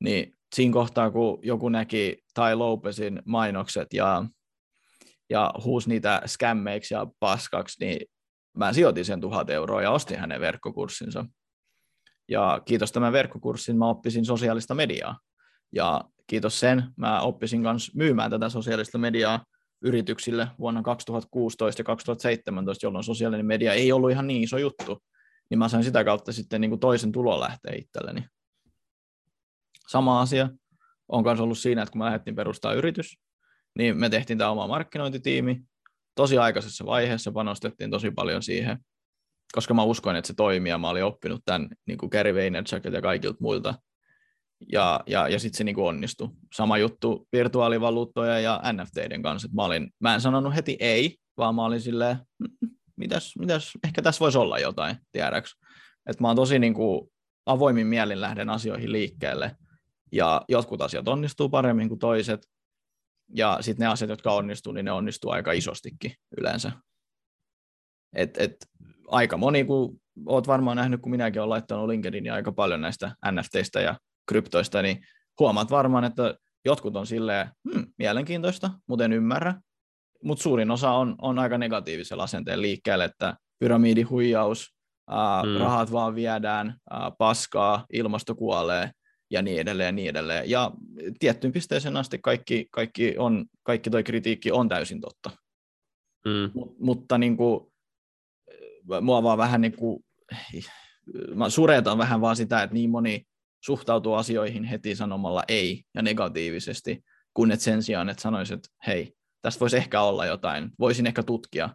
Niin siinä kohtaa, kun joku näki Tai Lopezin mainokset ja, ja huusi niitä skämmeiksi ja paskaksi, niin mä sijoitin sen tuhat euroa ja ostin hänen verkkokurssinsa. Ja kiitos tämän verkkokurssin mä oppisin sosiaalista mediaa. Ja kiitos sen mä oppisin myös myymään tätä sosiaalista mediaa yrityksille vuonna 2016 ja 2017, jolloin sosiaalinen media ei ollut ihan niin iso juttu, niin mä sain sitä kautta sitten niin kuin toisen tulolähteen itselleni. Sama asia on myös ollut siinä, että kun mä lähdettiin perustaa yritys, niin me tehtiin tämä oma markkinointitiimi, tosi aikaisessa vaiheessa panostettiin tosi paljon siihen, koska mä uskoin, että se toimii ja mä olin oppinut tämän niin kuin Gary Vaynerchuk ja kaikilta muilta. Ja, ja, ja sitten se niin kuin onnistui. Sama juttu virtuaalivaluuttoja ja NFTiden kanssa. Mä, olin, mä en sanonut heti ei, vaan mä olin silleen, mm, mitäs, mitäs, ehkä tässä voisi olla jotain, tiedäks. Että mä oon tosi niin kuin avoimin mielin lähden asioihin liikkeelle. Ja jotkut asiat onnistuu paremmin kuin toiset, ja sitten ne asiat, jotka onnistuu, niin ne onnistuu aika isostikin yleensä. Et, et, aika moni, kun oot varmaan nähnyt, kun minäkin olen laittanut LinkedInin aika paljon näistä NFTistä ja kryptoista, niin huomaat varmaan, että jotkut on silleen, hmm, mielenkiintoista, mutta en ymmärrä. Mutta suurin osa on, on aika negatiivisella asenteen liikkeelle, että pyramidihuijaus, uh, mm. rahat vaan viedään, uh, paskaa, ilmasto kuolee ja niin edelleen ja niin edelleen. Ja tiettyyn pisteeseen asti kaikki, kaikki, on, kaikki toi kritiikki on täysin totta. Mm. Mut, mutta niin kuin, mua vaan vähän niin kuin, mä suretan vähän vaan sitä, että niin moni suhtautuu asioihin heti sanomalla ei ja negatiivisesti, kun et sen sijaan, että sanoisit, että hei, tästä voisi ehkä olla jotain, voisin ehkä tutkia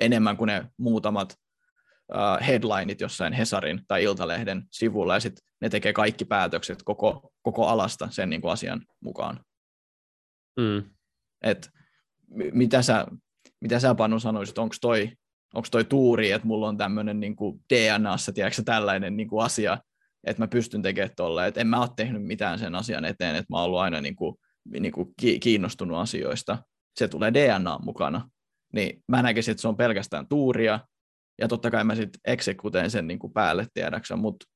enemmän kuin ne muutamat uh, headlineit jossain Hesarin tai Iltalehden sivulla, ja sitten ne tekee kaikki päätökset koko, koko alasta sen niin kuin asian mukaan. Mm. Et, mitä, sä, mitä sä, Panu, sanoisit, onko toi, onko toi tuuri, että mulla on tämmöinen niin DNAssa, tiedätkö, tällainen niin kuin asia, että mä pystyn tekemään tolleen, että en mä ole tehnyt mitään sen asian eteen, että mä oon ollut aina niin kuin, niin kuin kiinnostunut asioista. Se tulee DNA mukana. Niin mä näkisin, että se on pelkästään tuuria, ja totta kai mä sitten eksekuteen sen niin kuin päälle tiedäksä, mutta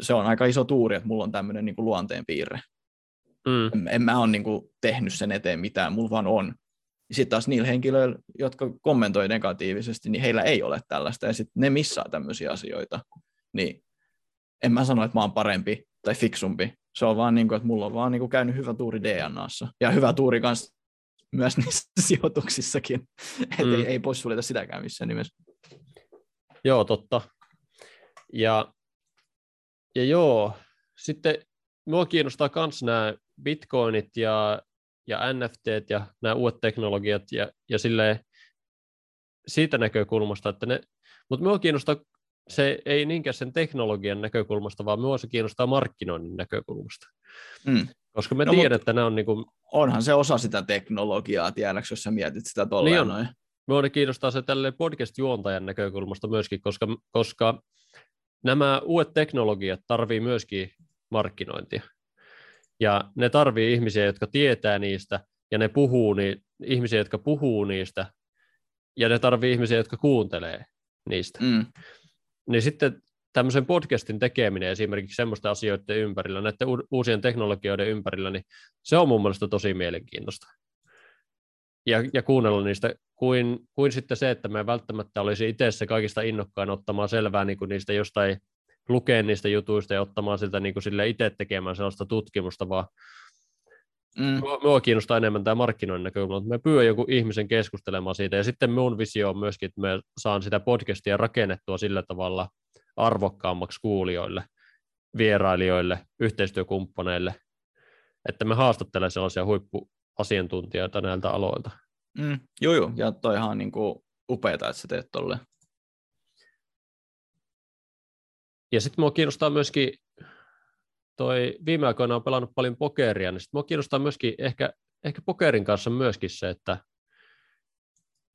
se on aika iso tuuri, että mulla on tämmöinen niin luonteen piirre. Mm. En, en mä ole niin kuin tehnyt sen eteen mitään, mulla vaan on. Sitten taas niillä henkilöillä, jotka kommentoi negatiivisesti, niin heillä ei ole tällaista, ja sitten ne missaa tämmöisiä asioita. Niin en mä sano, että mä oon parempi tai fiksumpi. Se on vaan niin kuin, että mulla on vaan niin kuin käynyt hyvä tuuri DNAssa. Ja hyvä tuuri kanssa myös niissä sijoituksissakin. Mm. ei, ei poissuljeta sitäkään missään nimessä. Joo, totta. Ja, ja joo, sitten mua kiinnostaa myös nämä bitcoinit ja, ja NFTt ja nämä uudet teknologiat ja, ja silleen, siitä näkökulmasta, että ne, mutta mua kiinnostaa se ei niinkään sen teknologian näkökulmasta, vaan myös se kiinnostaa markkinoinnin näkökulmasta. Mm. Koska me no, tiedämme, että ne on niin kuin... Onhan se osa sitä teknologiaa, tiedätkö, jos sä mietit sitä tolleen niin noin. Minua kiinnostaa se tälle podcast-juontajan näkökulmasta myöskin, koska, koska nämä uudet teknologiat tarvii myöskin markkinointia. Ja ne tarvii ihmisiä, jotka tietää niistä, ja ne puhuu ni, ihmisiä, jotka puhuu niistä, ja ne tarvii ihmisiä, jotka kuuntelee niistä. Mm niin sitten tämmöisen podcastin tekeminen esimerkiksi semmoisten asioiden ympärillä, näiden uusien teknologioiden ympärillä, niin se on mun mielestä tosi mielenkiintoista. Ja, ja kuunnella niistä, kuin, kuin sitten se, että me välttämättä olisi itse se kaikista innokkain ottamaan selvää niin kuin niistä jostain, lukea niistä jutuista ja ottamaan siltä niin kuin sille itse tekemään sellaista tutkimusta, vaan Mm. Mua kiinnostaa enemmän tämä markkinoinnin näkökulma, että me pyydän joku ihmisen keskustelemaan siitä, ja sitten mun visio on myöskin, että me saan sitä podcastia rakennettua sillä tavalla arvokkaammaksi kuulijoille, vierailijoille, yhteistyökumppaneille, että me haastattelemme sellaisia huippuasiantuntijoita näiltä aloilta. Mm, joo, joo, ja toihan on niin upeaa, että sä teet tolle. Ja sitten mua kiinnostaa myöskin toi viime aikoina on pelannut paljon pokeria, niin sitten mua kiinnostaa myöskin ehkä, ehkä pokerin kanssa myöskin se, että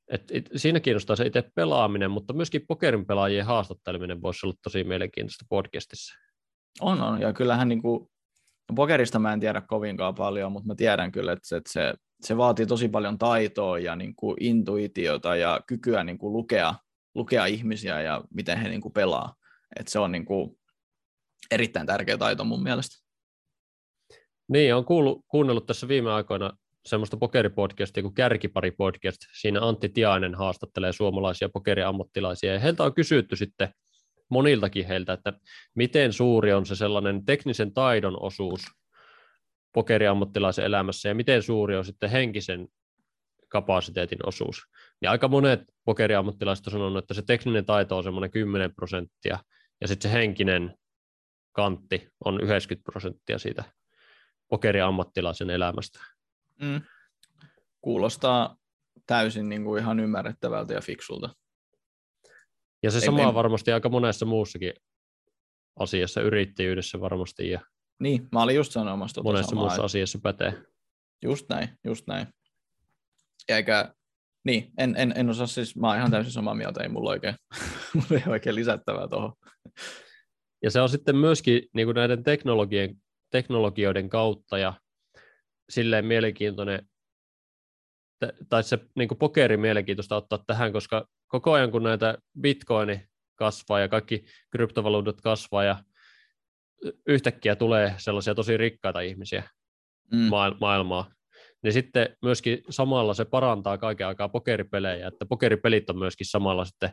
et, siinä kiinnostaa se itse pelaaminen, mutta myöskin pokerin pelaajien haastatteleminen voisi olla tosi mielenkiintoista podcastissa. On, on, ja kyllähän niin kuin, pokerista mä en tiedä kovinkaan paljon, mutta mä tiedän kyllä, että se, että se, se vaatii tosi paljon taitoa ja niin kuin intuitiota ja kykyä niin kuin lukea, lukea ihmisiä ja miten he niin kuin pelaa. Et se on niin kuin, erittäin tärkeä taito mun mielestä. Niin, on kuullut, kuunnellut tässä viime aikoina semmoista pokeripodcastia kuin Kärkipari podcast. Siinä Antti Tiainen haastattelee suomalaisia pokeriammattilaisia, ja heiltä on kysytty sitten moniltakin heiltä, että miten suuri on se sellainen teknisen taidon osuus pokeriammattilaisen elämässä, ja miten suuri on sitten henkisen kapasiteetin osuus. Niin aika monet pokeriammattilaiset on sanonut, että se tekninen taito on semmoinen 10 prosenttia, ja sitten se henkinen kantti on 90 prosenttia siitä pokeriammattilaisen elämästä. Mm. Kuulostaa täysin niin kuin ihan ymmärrettävältä ja fiksulta. Ja se sama on varmasti aika monessa muussakin asiassa, yrittäjyydessä varmasti. Ja niin, mä olin just sanomassa tuota Monessa samaa, muussa asiassa pätee. Just näin, just näin. Eikä, niin, en, en, en osaa siis, mä oon ihan täysin samaa mieltä, ei mulla oikein, mulla ei oikein lisättävää tuohon. Ja se on sitten myöskin niin kuin näiden teknologien, teknologioiden kautta ja silleen mielenkiintoinen, tai se niin kuin pokeri mielenkiintoista ottaa tähän, koska koko ajan kun näitä bitcoini kasvaa ja kaikki kryptovaluutat kasvaa ja yhtäkkiä tulee sellaisia tosi rikkaita ihmisiä mm. maailmaa, niin sitten myöskin samalla se parantaa kaiken aikaa pokeripelejä, että pokeripelit on myöskin samalla sitten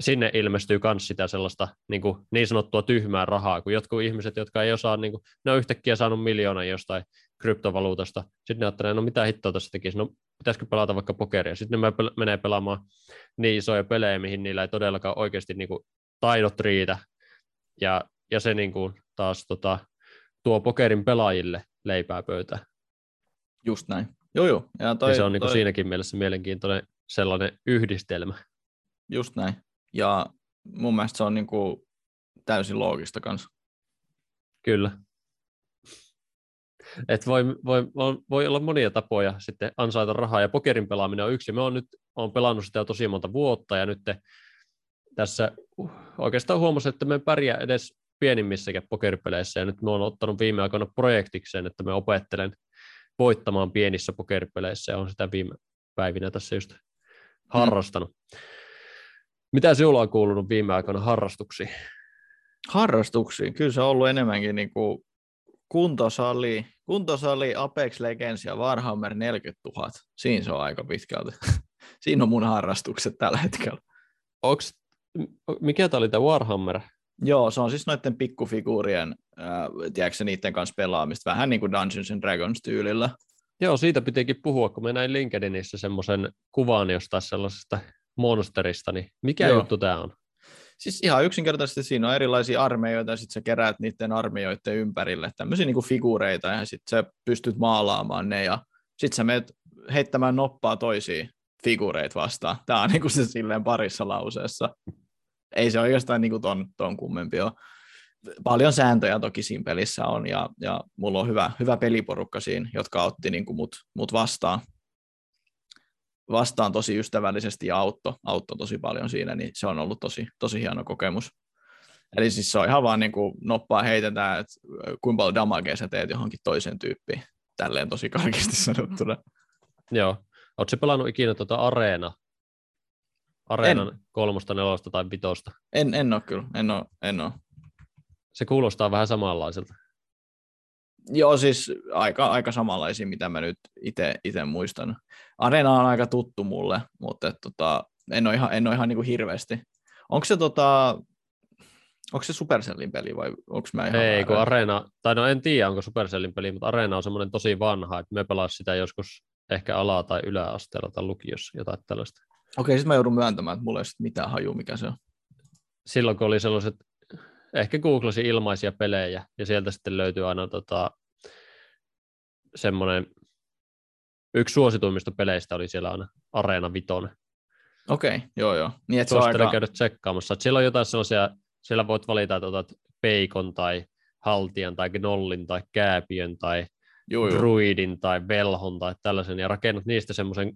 sinne ilmestyy myös sitä sellaista niin, kuin, niin sanottua tyhmää rahaa, kun jotkut ihmiset, jotka ei osaa, niin kuin, ne on yhtäkkiä saanut miljoona jostain kryptovaluutasta, sitten ne ajattelee, no mitä hittoa tässä tekisi, no pitäisikö pelata vaikka pokeria, sitten ne menee pelaamaan niin isoja pelejä, mihin niillä ei todellakaan oikeasti niin kuin, taidot riitä, ja, ja se niin kuin, taas tota, tuo pokerin pelaajille leipää pöytään. Just näin. Joo, joo. Ja, toi, ja se on niin kuin, toi... siinäkin mielessä mielenkiintoinen sellainen yhdistelmä. Just näin. Ja mun mielestä se on niin kuin täysin loogista kanssa. Kyllä. Et voi, voi, voi, olla monia tapoja sitten ansaita rahaa, ja pokerin pelaaminen on yksi. Me on nyt on pelannut sitä tosi monta vuotta, ja nyt tässä oikeastaan huomasin, että me pärjää edes pienimmissäkin pokeripeleissä, ja nyt me on ottanut viime aikoina projektikseen, että me opettelen voittamaan pienissä pokeripeleissä, ja on sitä viime päivinä tässä just harrastanut. Mm. Mitä sinulla on kuulunut viime aikoina harrastuksiin? Harrastuksiin? Kyllä se on ollut enemmänkin niin kuin kuntosali, kuntosali, Apex Legends ja Warhammer 40 000. Siinä se on aika pitkälti. Siinä on mun harrastukset tällä hetkellä. Onks, mikä tämä oli tämä Warhammer? Joo, se on siis noiden pikkufiguurien, äh, tiedätkö niiden kanssa pelaamista, vähän niin kuin Dungeons and Dragons tyylillä. Joo, siitä pitikin puhua, kun me näin LinkedInissä semmoisen kuvan jostain sellaisesta monsterista, niin mikä Joo. juttu tämä on? Siis ihan yksinkertaisesti siinä on erilaisia armeijoita, ja sitten sä keräät niiden armeijoiden ympärille tämmöisiä niin figuureita, ja sitten sä pystyt maalaamaan ne, ja sitten sä menet heittämään noppaa toisiin figureita vastaan. Tämä on niin kuin se silleen parissa lauseessa. Ei se oikeastaan niin kuin ton, ton kummempi ole. Paljon sääntöjä toki siinä pelissä on, ja, ja mulla on hyvä, hyvä peliporukka siinä, jotka otti niin kuin mut, mut vastaan vastaan tosi ystävällisesti ja auttoi, auttoi tosi paljon siinä, niin se on ollut tosi, tosi hieno kokemus. Eli siis se on ihan vaan niin kuin noppaa heitetään, että kuinka paljon damagea sä teet johonkin toiseen tyyppiin. Tälleen tosi karkeasti sanottuna. Joo. Oletko pelannut ikinä tuota Areena? Areenan en. kolmosta, nelosta tai vitosta? En, en ole kyllä, en ole, en ole. Se kuulostaa vähän samanlaiselta. Joo, siis aika, aika samanlaisia, mitä mä nyt itse muistan. Arena on aika tuttu mulle, mutta et, tota, en ole ihan, en ole ihan niin kuin hirveästi. Onko se, tota, onko se Supercellin peli vai onko mä ihan Ei, kun Arena, tai no en tiedä onko Supercellin peli, mutta Arena on semmoinen tosi vanha, että me pelasimme sitä joskus ehkä ala- tai yläasteella tai lukiossa, jotain tällaista. Okei, sitten mä joudun myöntämään, että mulla ei ole mitään haju, mikä se on. Silloin kun oli sellaiset ehkä googlasin ilmaisia pelejä, ja sieltä sitten löytyy aina tota, semmoinen, yksi suosituimmista peleistä oli siellä aina Areena Vitonen. Okei, okay, joo joo. Niin, että Suosittelen aika... käydä tsekkaamassa. Siellä on jotain sellaisia, siellä voit valita, että otat peikon tai haltijan tai gnollin tai kääpiön tai joo, druidin tai velhon tai tällaisen, ja rakennat niistä semmoisen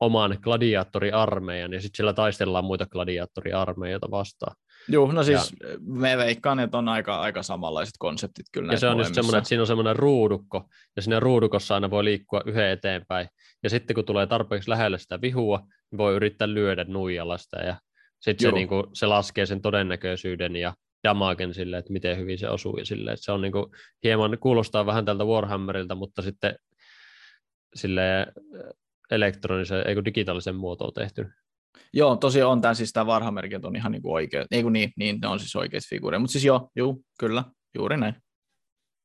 oman gladiaattoriarmeijan, ja sitten siellä taistellaan muita gladiaattoriarmeijoita vastaan. Joo, no siis ja, me veikkaan, että on aika, aika samanlaiset konseptit kyllä Ja se on just semmoinen, että siinä on semmoinen ruudukko, ja siinä ruudukossa aina voi liikkua yhden eteenpäin, ja sitten kun tulee tarpeeksi lähelle sitä vihua, niin voi yrittää lyödä nuijalla sitä, ja sitten se, niin kuin, se laskee sen todennäköisyyden ja damagen sille, että miten hyvin se osuu, ja sille, että se on niin kuin, hieman, kuulostaa vähän tältä Warhammerilta, mutta sitten sille elektronisen, ei digitaalisen muotoon tehty. Joo, tosiaan on tämä siis tämä Warhammerkin on ihan niinku oikea, ei kun niin, niin, ne on siis oikeita figuureja, mutta siis joo, juu, kyllä, juuri näin.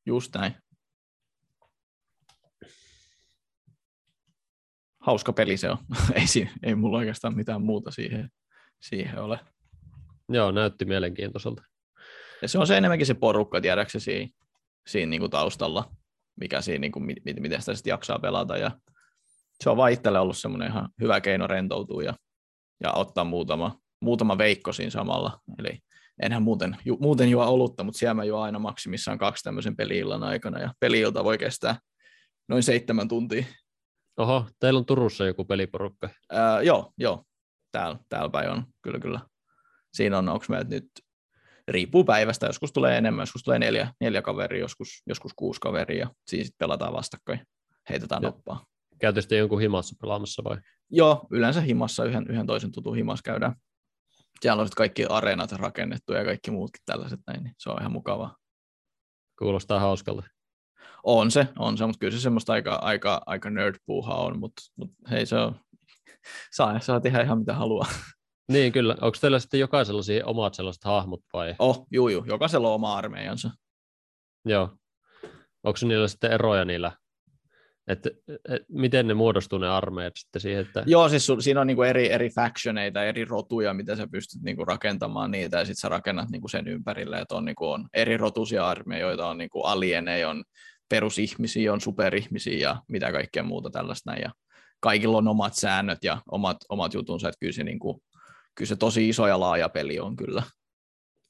Just näin. Hauska peli se on. ei, siinä, ei mulla oikeastaan mitään muuta siihen, siihen ole. Joo, näytti mielenkiintoiselta. Ja se on se enemmänkin se porukka, tiedätkö siinä, siinä niin kuin taustalla, mikä siinä, niin kuin, miten sitä sitten jaksaa pelata. Ja se on vaan itselle ollut semmoinen ihan hyvä keino rentoutua ja ja ottaa muutama, muutama veikko siinä samalla. Eli enhän muuten, ju, muuten juo olutta, mutta siellä mä juo aina maksimissaan kaksi tämmöisen peliillan aikana, ja peliilta voi kestää noin seitsemän tuntia. Oho, teillä on Turussa joku peliporukka. Ää, joo, joo, täällä, täällä päin on, kyllä kyllä. Siinä on, onko meitä nyt, riippuu päivästä, joskus tulee enemmän, joskus tulee neljä, neljä kaveria, joskus, joskus kuusi kaveria, ja siinä sitten pelataan vastakkain, heitetään ja. Noppaa. Käytätte jonkun himassa pelaamassa vai? Joo, yleensä himassa yhden, yhden toisen tutun himassa käydään. Siellä on sitten kaikki areenat rakennettu ja kaikki muutkin tällaiset näin, niin se on ihan mukavaa. Kuulostaa hauskalta. On se, on se, mutta kyllä se semmoista aika, aika, aika nerd on, mutta, mutta hei se on, saa, saa tehdä ihan mitä haluaa. Niin, kyllä. Onko teillä sitten jokaisella siihen omat sellaiset hahmot vai? Oh, juu, juu. Jokaisella on oma armeijansa. Joo. Onko niillä sitten eroja niillä? Että et, miten ne muodostuu ne armeijat sitten siihen? Että... Joo, siis su, siinä on niinku eri, eri factioneita, eri rotuja, mitä sä pystyt niinku rakentamaan niitä, ja sitten sä rakennat niinku sen ympärille, että on, niinku, on eri rotuisia armeijoita, on niinku alieneja, on perusihmisiä, on superihmisiä ja mitä kaikkea muuta tällaista. Ja kaikilla on omat säännöt ja omat, omat jutunsa, että kyllä se, niinku, kyllä se tosi iso ja laaja peli on kyllä.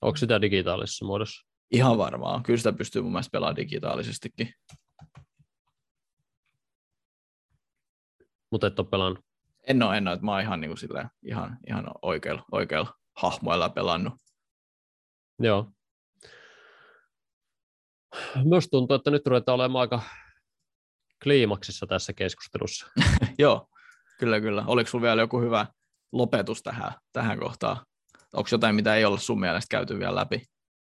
Onko sitä digitaalisessa muodossa? Ihan varmaan. Kyllä sitä pystyy mun mielestä pelaamaan digitaalisestikin. Mutta et ole pelannut? En ole, en ole. Mä oon ihan, niin kuin silleen, ihan, ihan oikealla, oikealla hahmoilla pelannut. Joo. Myös tuntuu, että nyt ruvetaan olemaan aika kliimaksissa tässä keskustelussa. Joo, kyllä, kyllä. Oliko sinulla vielä joku hyvä lopetus tähän, tähän kohtaan? Onko jotain, mitä ei ole sun mielestä käyty vielä läpi?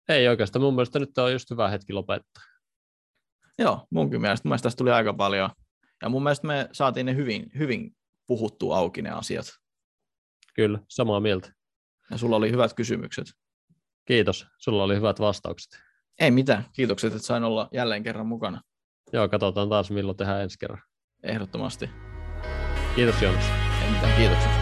Ei oikeastaan. Mun mielestä nyt on just hyvä hetki lopettaa. Joo, munkin mielestä. Mun mielestä tästä tuli aika paljon. Ja mun mielestä me saatiin ne hyvin, hyvin puhuttu auki ne asiat. Kyllä, samaa mieltä. Ja sulla oli hyvät kysymykset. Kiitos. Sulla oli hyvät vastaukset. Ei mitään. Kiitokset, että sain olla jälleen kerran mukana. Joo, katsotaan taas milloin tehdään ensi kerran. Ehdottomasti. Kiitos Joonas. Ei mitään, kiitokset.